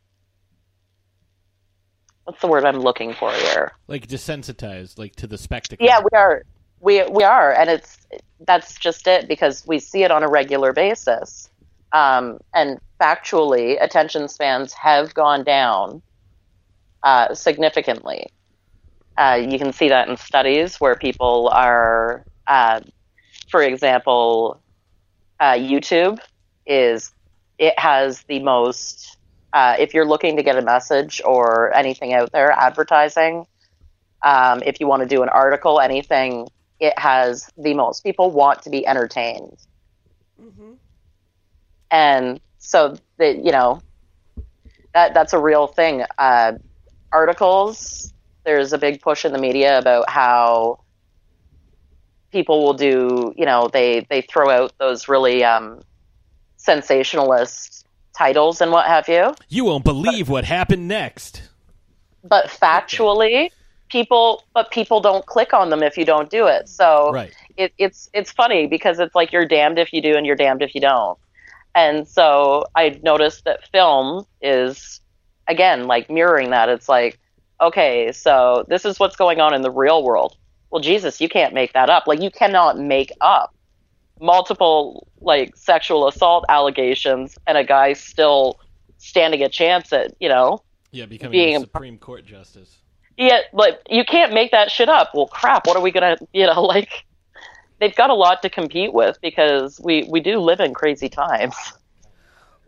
S6: what's the word I'm looking for here?
S1: Like desensitized, like to the spectacle.
S6: Yeah, we are. We we are, and it's that's just it because we see it on a regular basis. Um, and factually, attention spans have gone down uh, significantly. Uh, you can see that in studies where people are, uh, for example, uh, YouTube is it has the most. Uh, if you're looking to get a message or anything out there, advertising, um, if you want to do an article, anything, it has the most. People want to be entertained, and so that you know that that's a real thing. Uh, articles, there's a big push in the media about how people will do, you know, they they throw out those really um, sensationalist titles and what have you.
S1: You won't believe what happened next.
S6: But factually, people but people don't click on them if you don't do it. So
S1: Right.
S6: it, it's it's funny because it's like you're damned if you do and you're damned if you don't. And so I noticed that film is again like mirroring that. It's like, okay, so this is what's going on in the real world. Well, Jesus, you can't make that up. Like you cannot make up multiple like sexual assault allegations and a guy still standing a chance at, you know,
S1: Yeah, becoming
S6: Being
S1: a
S6: a-
S1: Supreme Court justice.
S6: Yeah, like you can't make that shit up. Well, crap. What are we gonna, you know, like they've got a lot to compete with because we we do live in crazy times.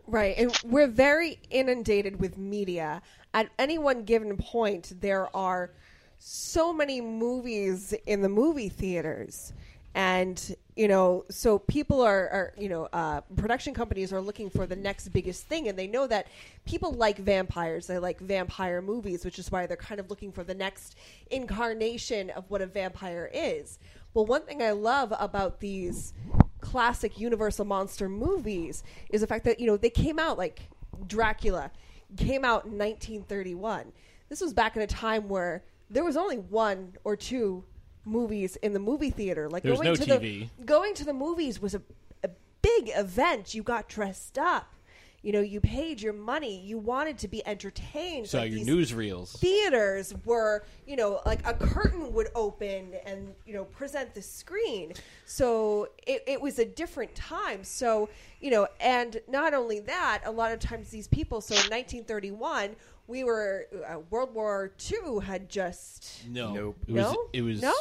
S17: Right. And we're very inundated with media. At any one given point, there are so many movies in the movie theaters. And, you know, so people are, are you know, uh, production companies are looking for the next biggest thing. And they know that people like vampires. They like vampire movies, which is why they're kind of looking for the next incarnation of what a vampire is. Well, one thing I love about these classic Universal monster movies is the fact that you know they came out like Dracula came out in 1931. This was back in a time where there was only one or two movies in the movie theater. Like
S1: There was
S17: going
S1: no
S17: to
S1: TV.
S17: the going to the movies was a, a big event. You got dressed up. You know, you paid your money. You wanted to be entertained.
S1: Saw
S17: Like
S1: your newsreels.
S17: theaters were, you know, like a curtain would open and, you know, present the screen. So it, it was a different time. So, you know, and not only that, a lot of times these people, so in 1931, we were, uh, World War II had just.
S1: No.
S2: Nope.
S1: It was,
S17: No?
S1: It was
S17: No?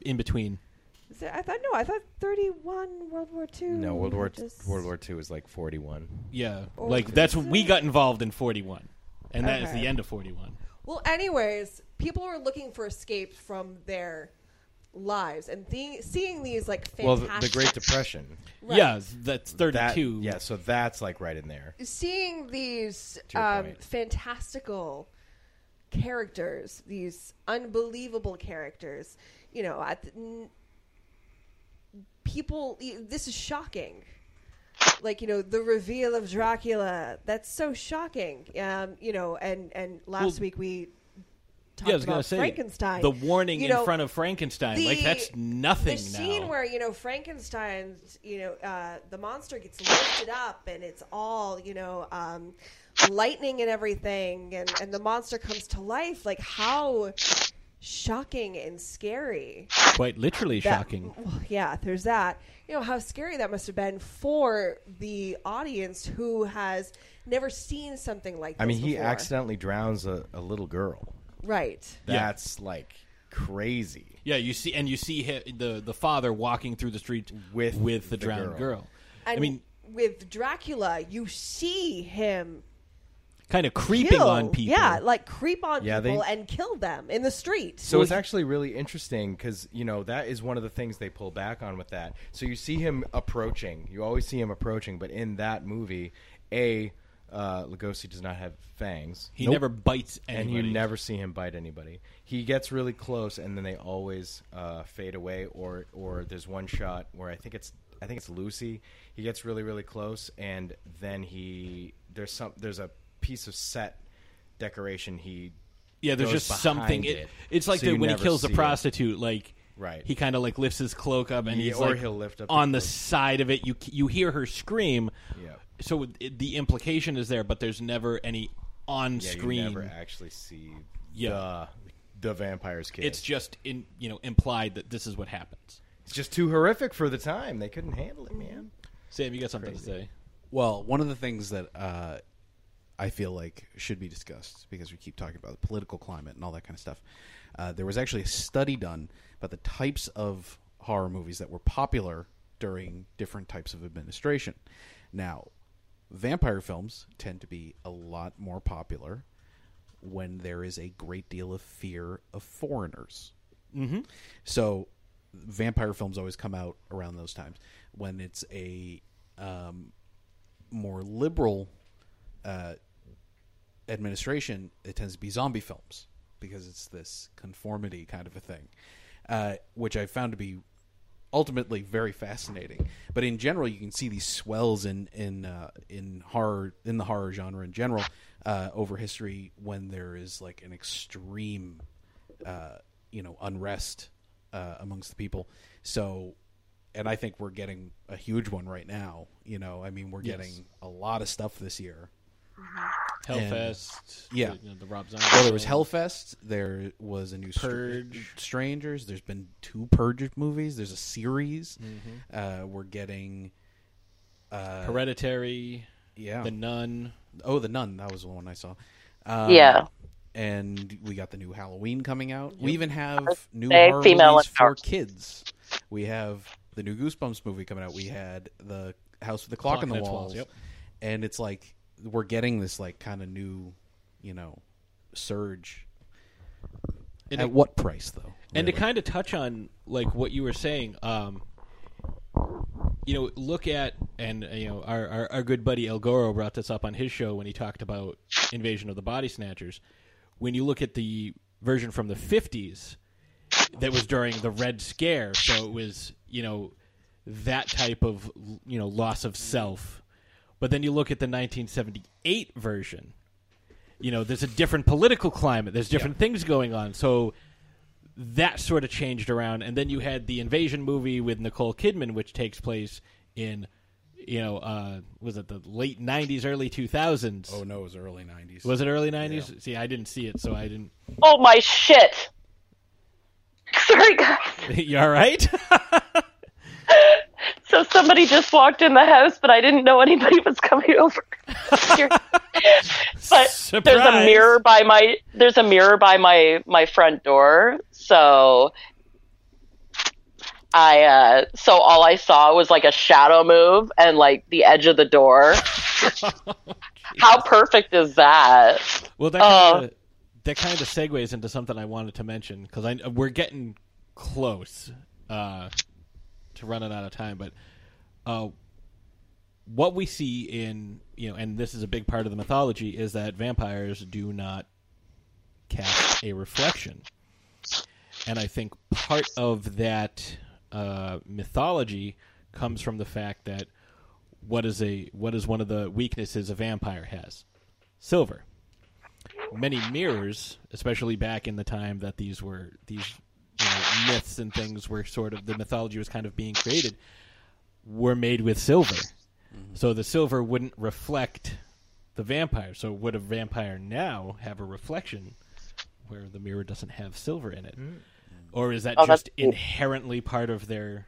S1: In between.
S17: Is I thought, no, I thought 31, World War II.
S2: No, World War
S17: just-
S2: World War II was like forty one.
S1: Yeah.
S17: Or
S1: like that's when we got involved in 41. And that is
S17: Okay.
S1: the end of 41.
S17: Well, anyways, people were looking for escape from their lives and the- seeing these like
S2: Well, the, the Great Depression.
S17: Right.
S1: Yeah, that's 32.
S2: That, yeah, so that's like right in there.
S17: seeing these
S2: To your
S17: um,
S2: point.
S17: fantastical characters, these unbelievable characters, you know, at the, n- people. This is shocking. Like you know, the reveal of Dracula. That's so shocking. Um, you know, and and last
S1: Well,
S17: week we talked
S1: Yeah, I was to say
S17: Frankenstein.
S1: the warning
S17: You
S1: in
S17: know,
S1: front of Frankenstein. like that's nothing
S17: the
S1: now.
S17: scene where you know Frankenstein's, you know, uh, the monster gets lifted up and it's all you know, um, lightning and everything, and and the monster comes to life. Like how shocking and scary.
S1: Quite literally
S17: that-
S1: shocking.
S17: well, yeah, there's that. You know how scary that must have been for the audience who has never seen something like this.
S2: I mean, he
S17: before.
S2: accidentally drowns a, a little girl.
S17: right.
S1: Yeah.
S2: That's like crazy.
S1: Yeah, you see, and you see hi the the father walking through the street
S2: with
S1: with the,
S2: the
S1: drowned
S2: girl.
S1: girl.
S17: And
S1: I mean,
S17: with Dracula, you see him
S1: kind of creeping
S17: kill.
S1: on people.
S17: Yeah, like creep on
S2: Yeah,
S17: people
S2: they-
S17: and kill them in the street.
S2: So it's actually really interesting because you know that is one of the things they pull back on with that. So you see him approaching. You always see him approaching, but in that movie, a uh, Lugosi does not have fangs.
S1: He never bites
S2: and you never see him bite anybody. He gets really close, and then they always uh, fade away. Or or there's one shot where I think it's I think it's Lucy. He gets really really close, and then he there's some there's a piece of set decoration he
S1: Yeah, there's
S2: goes
S1: just something. It,
S2: it,
S1: it's like
S2: so
S1: the, when he kills the
S2: see it.
S1: prostitute, like
S2: Right.
S1: he kind of like lifts his cloak up and
S2: Yeah,
S1: he's
S2: or
S1: like
S2: he'll lift up
S1: on the
S2: cloak.
S1: side of it. You you hear her scream.
S2: Yeah.
S1: So it, the implication is there, but there's never any on
S2: Yeah,
S1: screen.
S2: you never actually see
S1: Yeah.
S2: the the vampire's kiss.
S1: It's just in you know implied that this is what happens.
S2: It's just too horrific for the time. They couldn't handle it, man.
S1: Sam, you got something
S2: Crazy.
S1: to say?
S5: Well, one of the things that uh, I feel like should be discussed because we keep talking about the political climate and all that kind of stuff. Uh, there was actually a study done about the types of horror movies that were popular during different types of administration. Now, vampire films tend to be a lot more popular when there is a great deal of fear of foreigners.
S1: Mhm.
S5: So, vampire films always come out around those times when it's a um, more liberal uh, administration. It tends to be zombie films because it's this conformity kind of a thing, uh, which I found to be ultimately very fascinating. But in general, you can see these swells in in uh, in horror in the horror genre in general uh, over history when there is like an extreme, uh, you know, unrest uh, amongst the people. So, and I think we're getting a huge one right now. You know, I mean, we're
S1: Yes.
S5: getting a lot of stuff this year.
S1: Hellfest,
S5: And- yeah.
S1: the- you know, the Rob Zombie
S5: Well, there was. Hellfest. There was a new Str-
S1: Purge.
S5: Strangers. There's been two Purge movies. There's a series.
S1: Mhm.
S5: Uh, we're getting uh,
S1: Hereditary.
S5: Yeah,
S1: The Nun.
S5: Oh, the Nun. That was the one I saw. Um,
S6: Yeah.
S5: and we got the new Halloween coming out. We even have new
S6: Say
S5: horror
S6: female
S5: movies for kids. We have the new Goosebumps movie coming out. We had the House with the Clock,
S1: Clock
S5: in the
S1: in
S5: Walls.
S1: Walls, yep.
S5: And it's like we're getting this like kind of new, you know, surge.
S1: And
S5: At
S1: it-
S5: what price though?
S1: And to kind of touch on like what you were saying, um, you know, look at and uh, you know our, our our good buddy El Goro brought this up on his show when he talked about Invasion of the Body Snatchers. When you look at the version from the fifties, that was during the Red Scare, so it was you know that type of you know loss of self. But then you look at the 1978 version. You know, there's a different political climate. There's different things going on. So that sort of changed around, and then you had the invasion movie with Nicole Kidman, which takes place in, you know, uh, was it the late '90s, early 2000s?
S5: Oh no, it was early '90s.
S1: Was it early '90s? See, I didn't see it, so I didn't.
S6: Oh my shit! Sorry, guys.
S1: you all right?
S6: So somebody just walked in the house, but I didn't know anybody was coming over. Here. but there's a mirror by my there's a mirror by my my front door, so I uh so all I saw was like a shadow move and like the edge of the door. How perfect is that?
S1: Well, that
S6: Uh,
S1: kind of that kind of segues into something I wanted to mention because I we're getting close uh, to running out of time, but uh, what we see in you know, and this is a big part of the mythology, is that vampires do not cast a reflection, and I think part of that uh, mythology comes from the fact that what is a what is one of the weaknesses a vampire has? Silver. Many mirrors, especially back in the time that these were these you know, myths and things were sort of the mythology was kind of being created, were made with silver. So the silver wouldn't reflect the vampire. So would a vampire now have a reflection where the mirror doesn't have silver in it? Or is that
S6: Oh,
S1: just
S6: cool.
S1: inherently part of their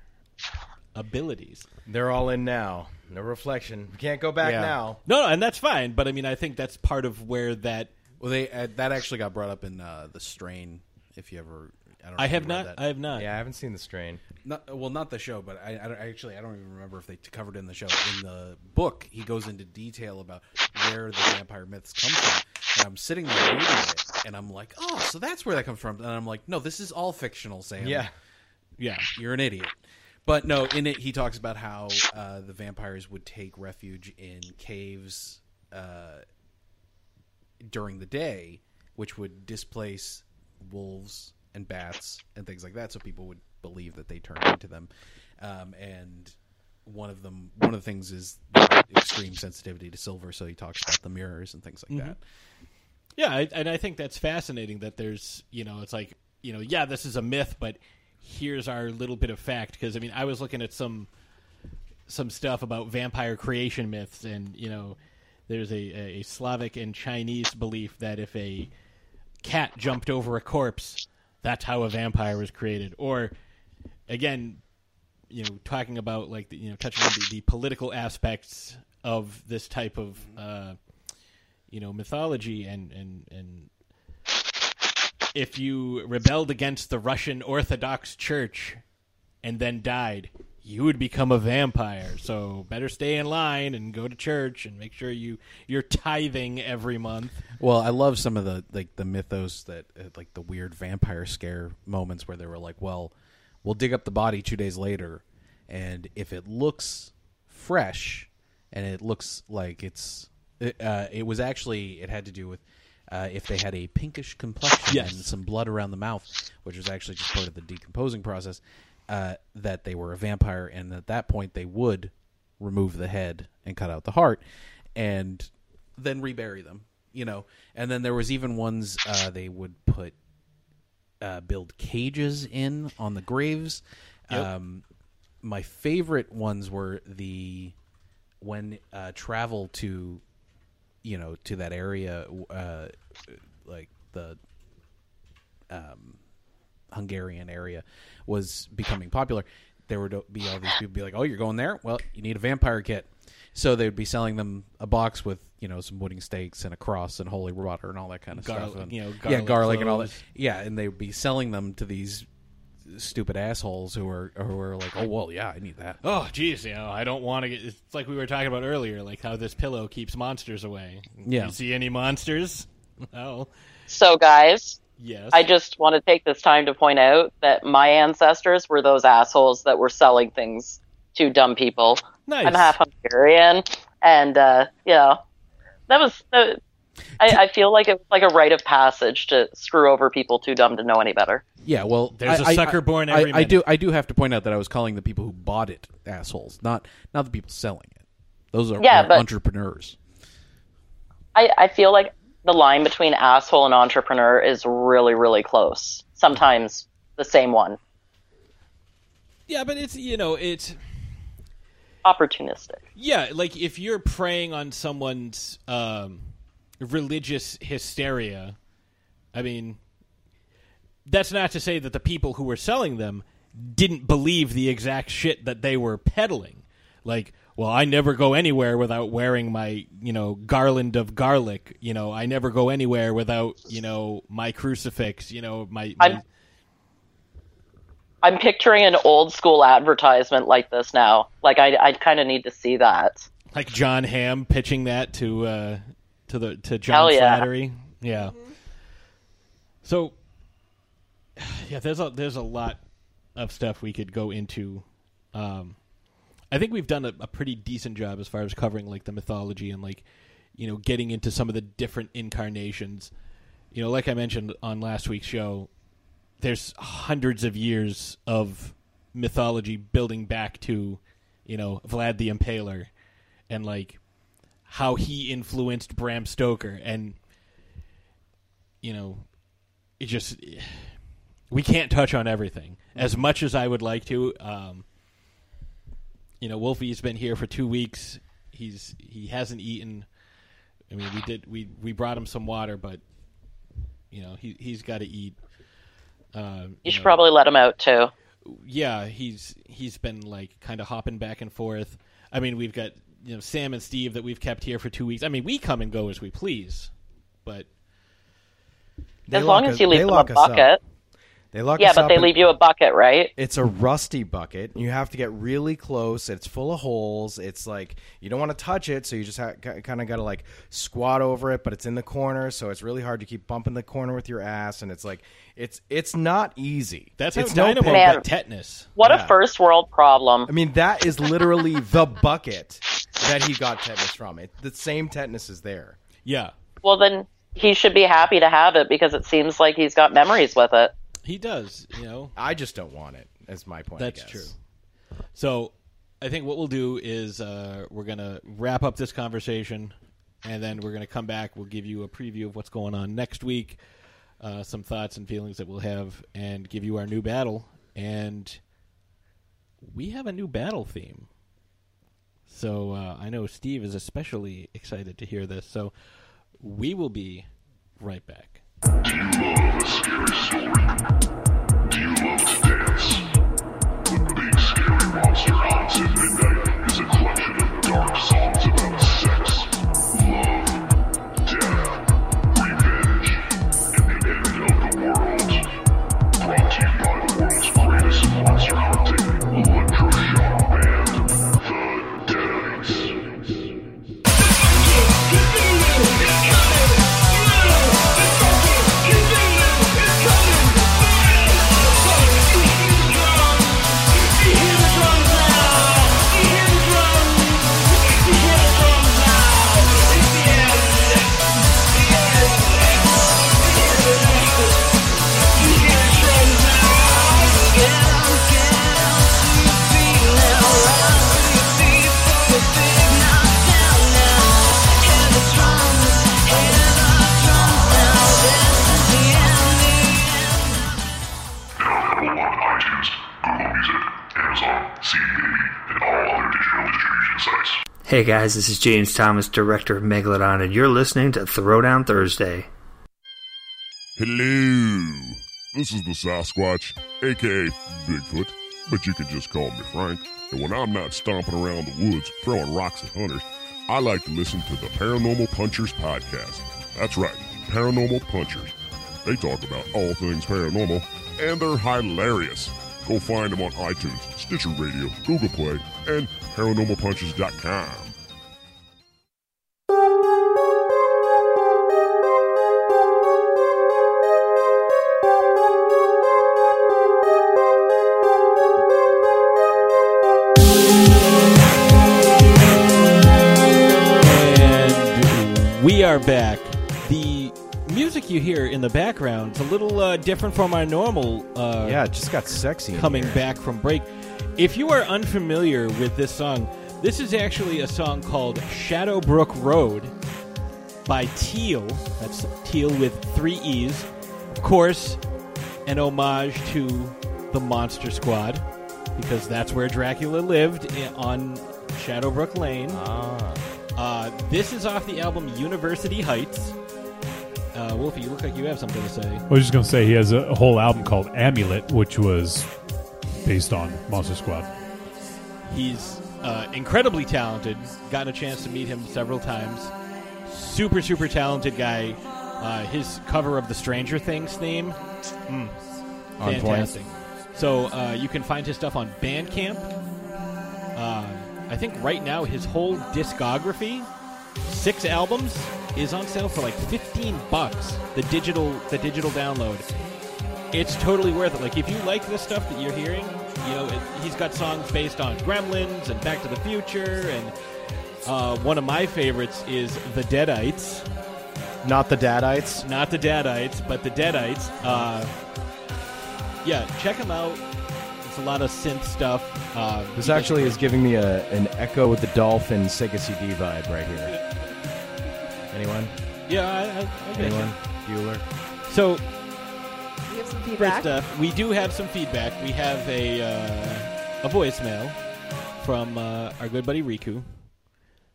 S1: abilities?
S2: They're all in now. No reflection. We can't go back
S5: Yeah.
S2: now.
S1: No, no, and that's fine. But I mean, I think that's part of where that.
S5: Well, they uh, that actually got brought up in uh, the Strain. If you ever, I don't.
S1: I have not.
S5: That.
S1: I have not.
S2: Yeah, I haven't seen the strain.
S5: Not, well, not the show, but I, I don't- actually I don't even remember if they t- covered it in the show. In the book, he goes into detail about where the vampire myths come from. And I'm sitting there reading it, and I'm like, oh, so that's where that comes from. And I'm like, no, this is all fictional, Sam.
S2: Yeah.
S1: Yeah.
S5: you're an idiot. But no, in it he talks about how uh, the vampires would take refuge in caves uh, during the day, which would displace wolves and bats and things like that. So people would believe that they turned into them. Um, and one of them, one of the things is the extreme sensitivity to silver. So he talks about the mirrors and things like
S1: Mhm.
S5: that.
S1: Yeah, I, and I think that's fascinating that there's, you know, it's like, you know, yeah, this is a myth, but here's our little bit of fact. Because I mean, I was looking at some some stuff about vampire creation myths, and you know, there's a, a Slavic and Chinese belief that if a cat jumped over a corpse, that's how a vampire was created. Or again, you know, talking about like the, you know, touching on the, the political aspects of this type of uh, you know mythology and and and if you rebelled against the Russian Orthodox Church and then died, you would become a vampire. So better stay in line and go to church and make sure you you're tithing every month.
S5: Well, I love some of the like the mythos that uh, like the weird vampire scare moments where they were like, "Well, we'll dig up the body 2 days later and if it looks fresh and it looks like it's it, uh, it was actually it had to do with uh, if they had a pinkish complexion
S1: Yes.
S5: and some blood around the mouth, which was actually just part of the decomposing process, uh, that they were a vampire, and at that point they would remove the head and cut out the heart, and then rebury them. You know, and then there was even ones uh, they would put uh, build cages in on the graves.
S1: Yep.
S5: Um, my favorite ones were the when uh, travel to you know to that area uh, like the um, Hungarian area was becoming popular there would be all these people be like oh you're going there well you need a vampire kit so they would be selling them a box with you know some wooden stakes and a cross and holy water and all that kind of
S1: Garlic-
S5: stuff and,
S1: you know,
S5: yeah
S1: garlic
S5: garlic and all that yeah and they would be selling them to these stupid assholes who are who are like oh well yeah I need that
S1: Oh, geez, you know, I don't want to get. It's like we were talking about earlier, like how this pillow keeps monsters away.
S5: Yeah.
S1: You see any monsters? No. Oh.
S6: So, guys,
S1: Yes.
S6: I just want to take this time to point out that my ancestors were those assholes that were selling things to dumb people.
S1: Nice.
S6: I'm half Hungarian, and uh, you know, that was. Uh, I, I feel like it was like a rite of passage to screw over people too dumb to know any better.
S5: Yeah, well,
S1: There's
S5: a
S1: a sucker born every
S5: I, I do. I do have to point out that I was calling the people who bought it assholes, not not the people selling it. Those are,
S6: Yeah,
S5: are entrepreneurs.
S6: I, I feel like the line between asshole and entrepreneur is really, really close. Sometimes the same one.
S1: Yeah, but it's you know it's
S6: opportunistic.
S1: Yeah, like if you're preying on someone's um, religious hysteria, I mean, that's not to say that the people who were selling them didn't believe the exact shit that they were peddling. Like, well, I never go anywhere without wearing my, you know, garland of garlic. You know, I never go anywhere without, you know, my crucifix. You know, my. my
S6: I'm I'm picturing an old school advertisement like this now. Like I I kind of need to see that.
S1: like John Hamm pitching that to uh, to the to John
S6: Hell yeah.
S1: Flattery. Yeah. So yeah, there's a there's a lot of stuff we could go into. Um, I think we've done a, a pretty decent job as far as covering like the mythology and like you know getting into some of the different incarnations. You know, like I mentioned on last week's show, there's hundreds of years of mythology building back to you know Vlad the Impaler and like how he influenced Bram Stoker and you know it just we can't touch on everything as much as I would like to um you know Wolfie's been here for 2 weeks he's he hasn't eaten I mean we did we we brought him some water but you know he he's got to eat um,
S6: You should
S1: know
S6: probably let him out too.
S1: yeah, he's he's been like kind of hopping back and forth. I mean, we've got you know Sam and Steve that we've kept here for two weeks. I mean, we come and go as we please, but
S6: as long as
S2: us-
S6: you leave them a
S2: bucket. us up.
S6: Bucket.
S2: They lock
S6: yeah,
S2: us
S6: but
S2: up
S6: they leave you a bucket, right?
S2: It's a rusty bucket. You have to get really close. It's full of holes. It's like you don't want to touch it, so you just ha- kind of got to like squat over it. But it's in the corner, so it's really hard to keep bumping the corner with your ass. And it's like it's it's not easy.
S1: That's how
S2: it's
S1: Dynamo
S2: pain.
S1: got tetanus.
S6: What
S2: Yeah.
S6: a first world problem.
S2: I mean, that is literally the bucket that he got tetanus from. It the same tetanus is there.
S1: Yeah,
S6: Well, then he should be happy to have it because it seems like he's got memories with it.
S1: He does. You know,
S2: I just don't want it. Is my point.
S1: That's true. So, I think what we'll do is uh, we're gonna wrap up this conversation, and then we're gonna come back. We'll give you a preview of what's going on next week, uh, some thoughts and feelings that we'll have, and give you our new battle. And we have a new battle theme. So uh, I know Steve is especially excited to hear this. So we will be right back.
S18: Monster
S19: Hey guys, this is James Thomas, director of Megalodon, and you're listening to Throwdown Thursday.
S18: Hello. This is the Sasquatch, aka Bigfoot, but you can just call me Frank. And when I'm not stomping around the woods throwing rocks at hunters, I like to listen to the Paranormal Punchers podcast. That's right, Paranormal Punchers. They talk about all things paranormal, and they're hilarious. Go find them on iTunes, Stitcher Radio, Google Play, and paranormalpunchers.com.
S1: And we are back. Music you hear in the background is a little uh, different from our normal. Uh,
S2: Yeah, it just got sexy. in
S1: coming
S2: here.
S1: back from break. If you are unfamiliar with this song, this is actually a song called Shadowbrook Road by Teeel. That's Teeel with three E's. Of course, an homage to the Monster Squad, because that's where Dracula lived i- on Shadowbrook Lane.
S2: Ah.
S1: Uh, this is off the album University Heights. Uh, Wolfie, you look like you have something to say.
S4: I was just going to say he has a, a whole album called Amulet, which was based on Monster Squad.
S1: He's uh, incredibly talented. Gotten a chance to meet him several times. Super, super talented guy. Uh, his cover of the Stranger Things theme, mm, fantastic. So uh, you can find his stuff on Bandcamp. Uh, I think right now his whole discography, six albums, is on sale for like fifteen bucks. The digital, the digital download. It's totally worth it. Like if you like the stuff that you're hearing, you know, it, he's got songs based on Gremlins and Back to the Future, and uh, one of my favorites is the Deadites.
S2: Not the Dadites.
S1: Not the Dadites, but the Deadites. Uh, yeah, check him out. It's a lot of synth stuff. Uh,
S2: This actually is giving me a an Ecco with the Dolphin Sega CD vibe right here. Anyone?
S1: Yeah, I, I, I
S2: Anyone?
S1: you.
S2: Bueller?
S1: So,
S17: We have some
S1: first
S17: feedback.
S1: uh, we do have some feedback. We have a uh, a voicemail from uh, our good buddy Riku.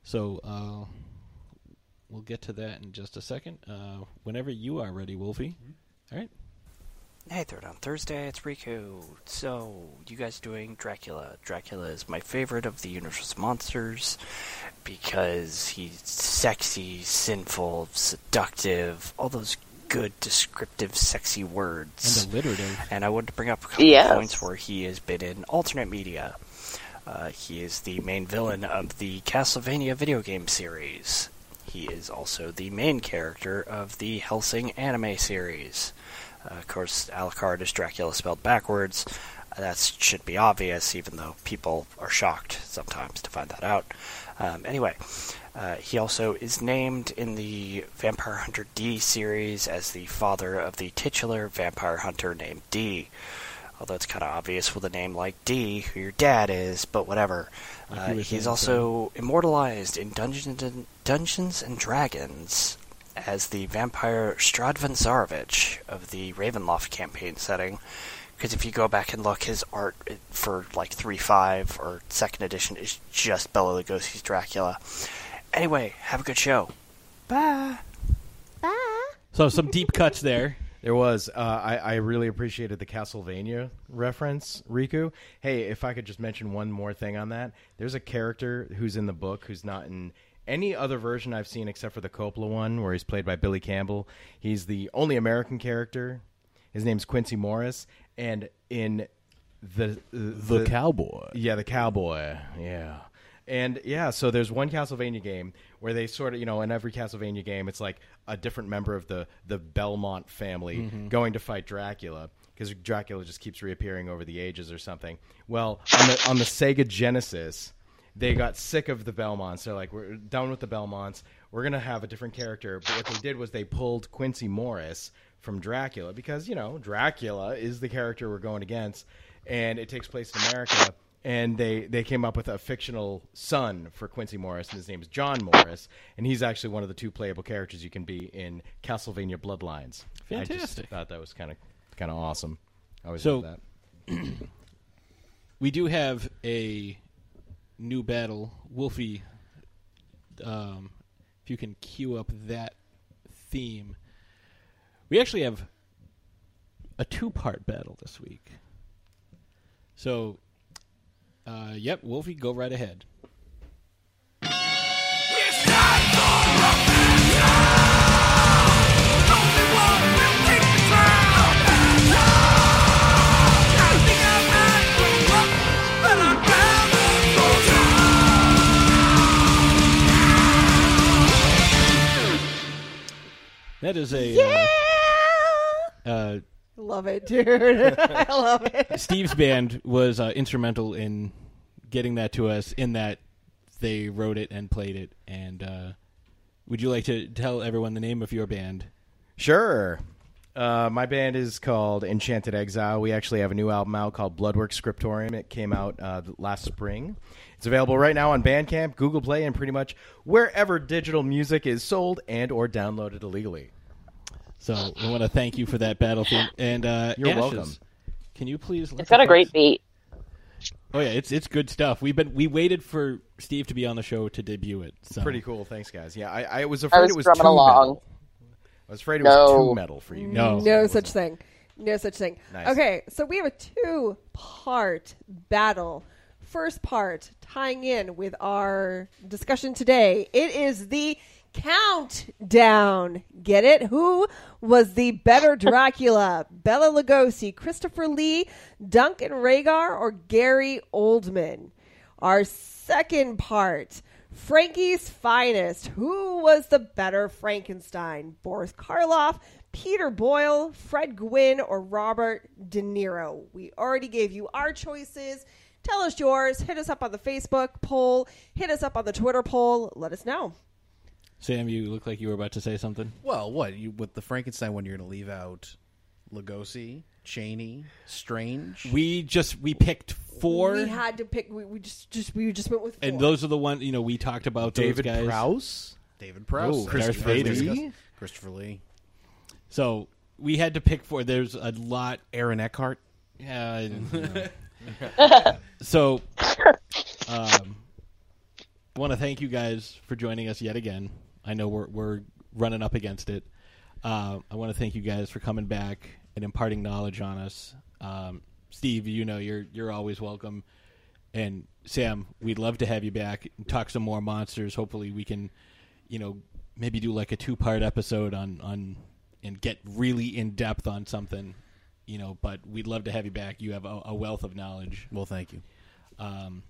S1: So uh, we'll get to that in just a second. Uh, whenever you are ready, Wolfie. All right.
S20: Hey, Throwdown Thursday, it's Riku. So, you guys doing Dracula? Dracula is my favorite of the Universal's monsters because he's sexy, sinful, seductive, all those good, descriptive, sexy words.
S1: And alliterative.
S20: And I wanted to bring up a couple
S6: Yes.
S20: points where he has been in alternate media. Uh, he is the main villain of the Castlevania video game series. He is also the main character of the Hellsing anime series. Uh, of course, Alucard is Dracula spelled backwards. That should be obvious, even though people are shocked sometimes to find that out. Um, anyway, uh, he also is named in the Vampire Hunter D series as the father of the titular vampire hunter named D. Although it's kind of obvious with a name like D who your dad is, but whatever. Uh, he's also immortalized in Dungeons and, Dungeons and Dragons as the vampire Strahd von Zarovich of the Ravenloft campaign setting. Because if you go back and look, his art for like 3.5 or second edition is just Bela Lugosi's Dracula. Anyway, have a good show. Bye.
S1: So some deep cuts there.
S2: There was. Uh, I, I really appreciated the Castlevania reference, Riku. Hey, if I could just mention one more thing on that. There's a character who's in the book who's not in any other version I've seen except for the Coppola one, where he's played by Billy Campbell. He's the only American character. His name's Quincy Morris, and in the
S1: The cowboy.
S2: yeah, the cowboy, yeah. And yeah, so there's one Castlevania game where they sort of, you know, in every Castlevania game, it's like a different member of the the Belmont family
S1: Mhm.
S2: going to fight Dracula because Dracula just keeps reappearing over the ages or something. Well, on the on the Sega Genesis, they got sick of the Belmonts. They're like, we're done with the Belmonts. We're gonna have a different character. But what they did was they pulled Quincy Morris from Dracula because you know Dracula is the character we're going against, and it takes place in America. And they, they came up with a fictional son for Quincy Morris, and his name is John Morris, and he's actually one of the two playable characters you can be in Castlevania Bloodlines. I just
S1: Fantastic.
S2: thought that was kind of kind of awesome. I always
S1: So-
S2: love that.
S1: we do have a new battle, Wolfie. Um, if you can cue up that theme, we actually have a two-part battle this week. So, uh, yep, Wolfie, go right ahead. That is a
S17: Yeah!
S1: uh, uh,
S17: Love it, dude. I love it.
S1: Steve's band was uh, instrumental in getting that to us. In that they wrote it and played it. And uh, would you like to tell everyone the name of your band?
S2: Sure. Uh, my band is called Enchanted Exile. We actually have a new album out called Bloodwork Scriptorium. It came out uh, last spring. It's available right now on Bandcamp, Google Play, and pretty much wherever digital music is sold and or downloaded illegally.
S1: So I want to thank you for that battle theme. And uh,
S2: You're
S1: Ashes,
S2: welcome.
S1: Can you please? let
S6: It's got
S1: the
S6: a great
S1: folks-
S6: beat.
S1: Oh yeah, it's it's good stuff. We've been we waited for Steve to be on the show to debut it. So.
S2: Pretty cool. Thanks, guys. Yeah, I, I was afraid
S6: was
S2: it was
S6: drumming
S2: too
S6: along.
S2: metal. I was afraid it was
S6: No.
S2: too metal for you. Mm.
S1: No.
S17: No such thing. No such thing.
S2: Nice.
S17: Okay, so we have a two part battle. First part tying in with our discussion today. It is the countdown. Get it? Who was the better Dracula? Bela Lugosi, Christopher Lee, Duncan Regehr, or Gary Oldman? Our second part. Frankie's finest. Who was the better Frankenstein? Boris Karloff, Peter Boyle, Fred Gwynne, or Robert De Niro? We already gave you our choices. Tell us yours. Hit us up on the Facebook poll. Hit us up on the Twitter poll. Let us know.
S1: Sam, you look like you were about to say something.
S5: Well, what you with the Frankenstein one? You're going to leave out Lugosi, Chaney, Strange.
S1: We just we picked four,
S17: We had to pick. We, we just just we just went with four.
S1: and those are the one you know we talked about.
S2: David
S1: those guys.
S2: Prowse?
S5: David Prowse,
S1: Oh,
S5: Christopher
S1: Darth
S5: Lee. Christopher Lee.
S1: So we had to pick four. There's a lot.
S5: Aaron Eckhart.
S1: Yeah. I didn't know. so, um, I want to thank you guys for joining us yet again. I know we're we're running up against it. Uh, I want to thank you guys for coming back and imparting knowledge on us. Um, Steve, you know you're you're always welcome, and Sam, we'd love to have you back and talk some more monsters. Hopefully, we can, you know, maybe do like a two part episode on on and get really in depth on something. You know, but we'd love to have you back. You have a, a wealth of knowledge.
S5: Well, thank you.
S1: Um,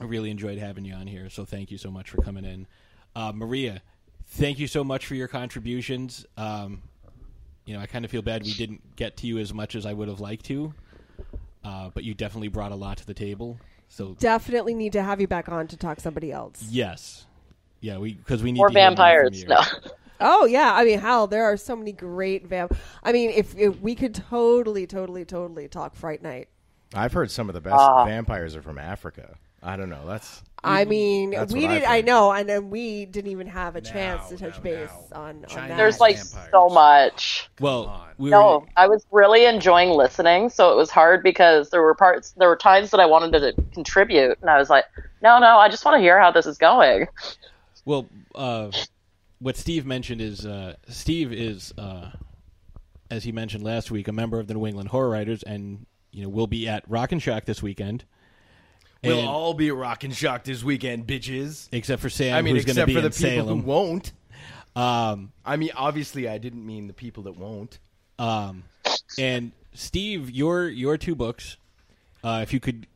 S1: I really enjoyed having you on here, so thank you so much for coming in. Uh, Maria, thank you so much for your contributions. Um, you know, I kind of feel bad we didn't get to you as much as I would have liked to, uh, but you definitely brought a lot to the table. So
S17: Definitely need to have you back on to talk somebody else.
S1: yes, yeah, we because we need
S6: Or
S1: to hear more
S6: vampires. No.
S17: Oh yeah, I mean, hell, there are so many great vamp. I mean, if, if we could totally, totally, totally talk Fright Night.
S2: I've heard some of the best
S17: Ah.
S2: vampires are from Africa. I don't know. That's.
S17: I mean,
S2: That's
S17: we
S2: what
S17: did.
S2: I've
S17: I
S2: heard.
S17: know, and then we didn't even have a chance to touch base on, on that.
S6: There's like so much.
S1: Well, we
S6: no, I was really enjoying listening, so it was hard because there were parts, there were times that I wanted to contribute, and I was like, no, no, I just want to hear how this is going.
S1: Well, uh, what Steve mentioned is uh, Steve is, uh, as he mentioned last week, a member of the New England Horror Writers, and you know will be at Rock and Shock this weekend.
S2: We'll
S1: And-
S2: all be rocking shock this weekend, bitches.
S1: except for Sam,
S2: I mean, except
S1: be
S2: for the people
S1: Salem.
S2: who won't.
S1: Um,
S2: I mean, obviously, I didn't mean the people that won't.
S1: Um, and Steve, your your two books, uh, if you could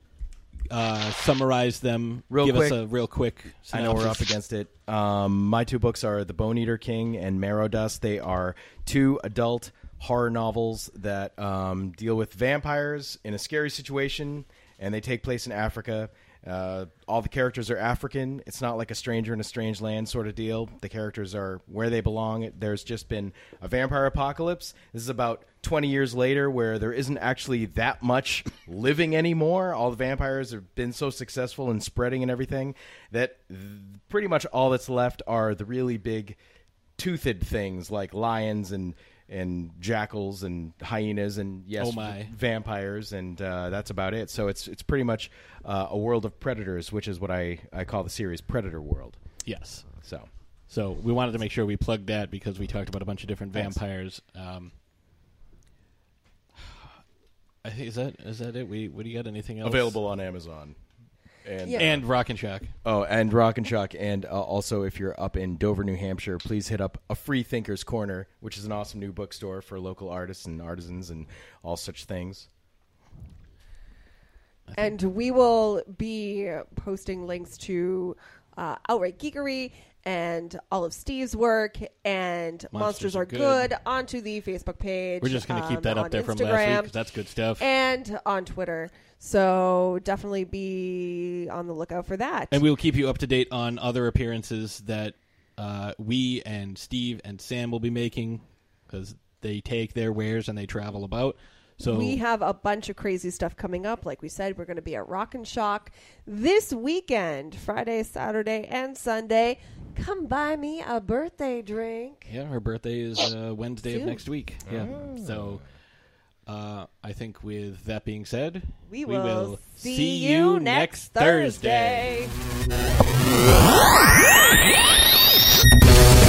S1: uh, summarize them,
S2: Real
S1: give
S2: quick,
S1: us a real quick.
S2: I know we're up against it. Um, my two books are The Bone Eater King and Marrow Dust. They are two adult horror novels that um, deal with vampires in a scary situation, and they take place in Africa. Uh, all the characters are African. It's not like a stranger in a strange land sort of deal. The characters are where they belong. There's just been a vampire apocalypse. This is about 20 years later where there isn't actually that much living anymore. All the vampires have been so successful in spreading and everything that th- pretty much all that's left are the really big toothed things like lions and and jackals and hyenas and yes
S1: Oh my.
S2: vampires and uh, that's about it so it's it's pretty much uh, a world of predators which is what I, I call the series predator world
S1: Yes.
S2: so
S1: So we wanted to make sure we plugged that because we talked about a bunch of different vampires. Um, I think is that is that it? We what do you got? Anything else
S2: available on amazon and
S1: and Rock and Shock.
S2: Oh, and Rock and Shock, and uh, also if you're up in Dover, New Hampshire, please hit up a Free Thinkers Corner, which is an awesome new bookstore for local artists and artisans and all such things.
S17: and we will be posting links to uh, Outright Geekery and all of Steve's work and Monsters,
S1: Monsters
S17: Are
S1: Are
S17: Good.
S1: Good.
S17: onto the Facebook page.
S1: We're just going to keep
S17: um,
S1: that up there from last week because that's good stuff.
S17: and on Twitter. So definitely be on the lookout for that.
S1: And we'll keep you up to date on other appearances that uh, we and Steve and Sam will be making because they take their wares and they travel about. So
S17: we have a bunch of crazy stuff coming up. Like we said, we're going to be at Rock and Shock this weekend, Friday, Saturday, and Sunday. Come buy me a birthday drink.
S1: yeah, her birthday is uh, Wednesday of next week. Yeah, so uh, I think with that being said,
S17: We will see
S1: see
S17: you
S1: next Thursday.
S17: Thursday.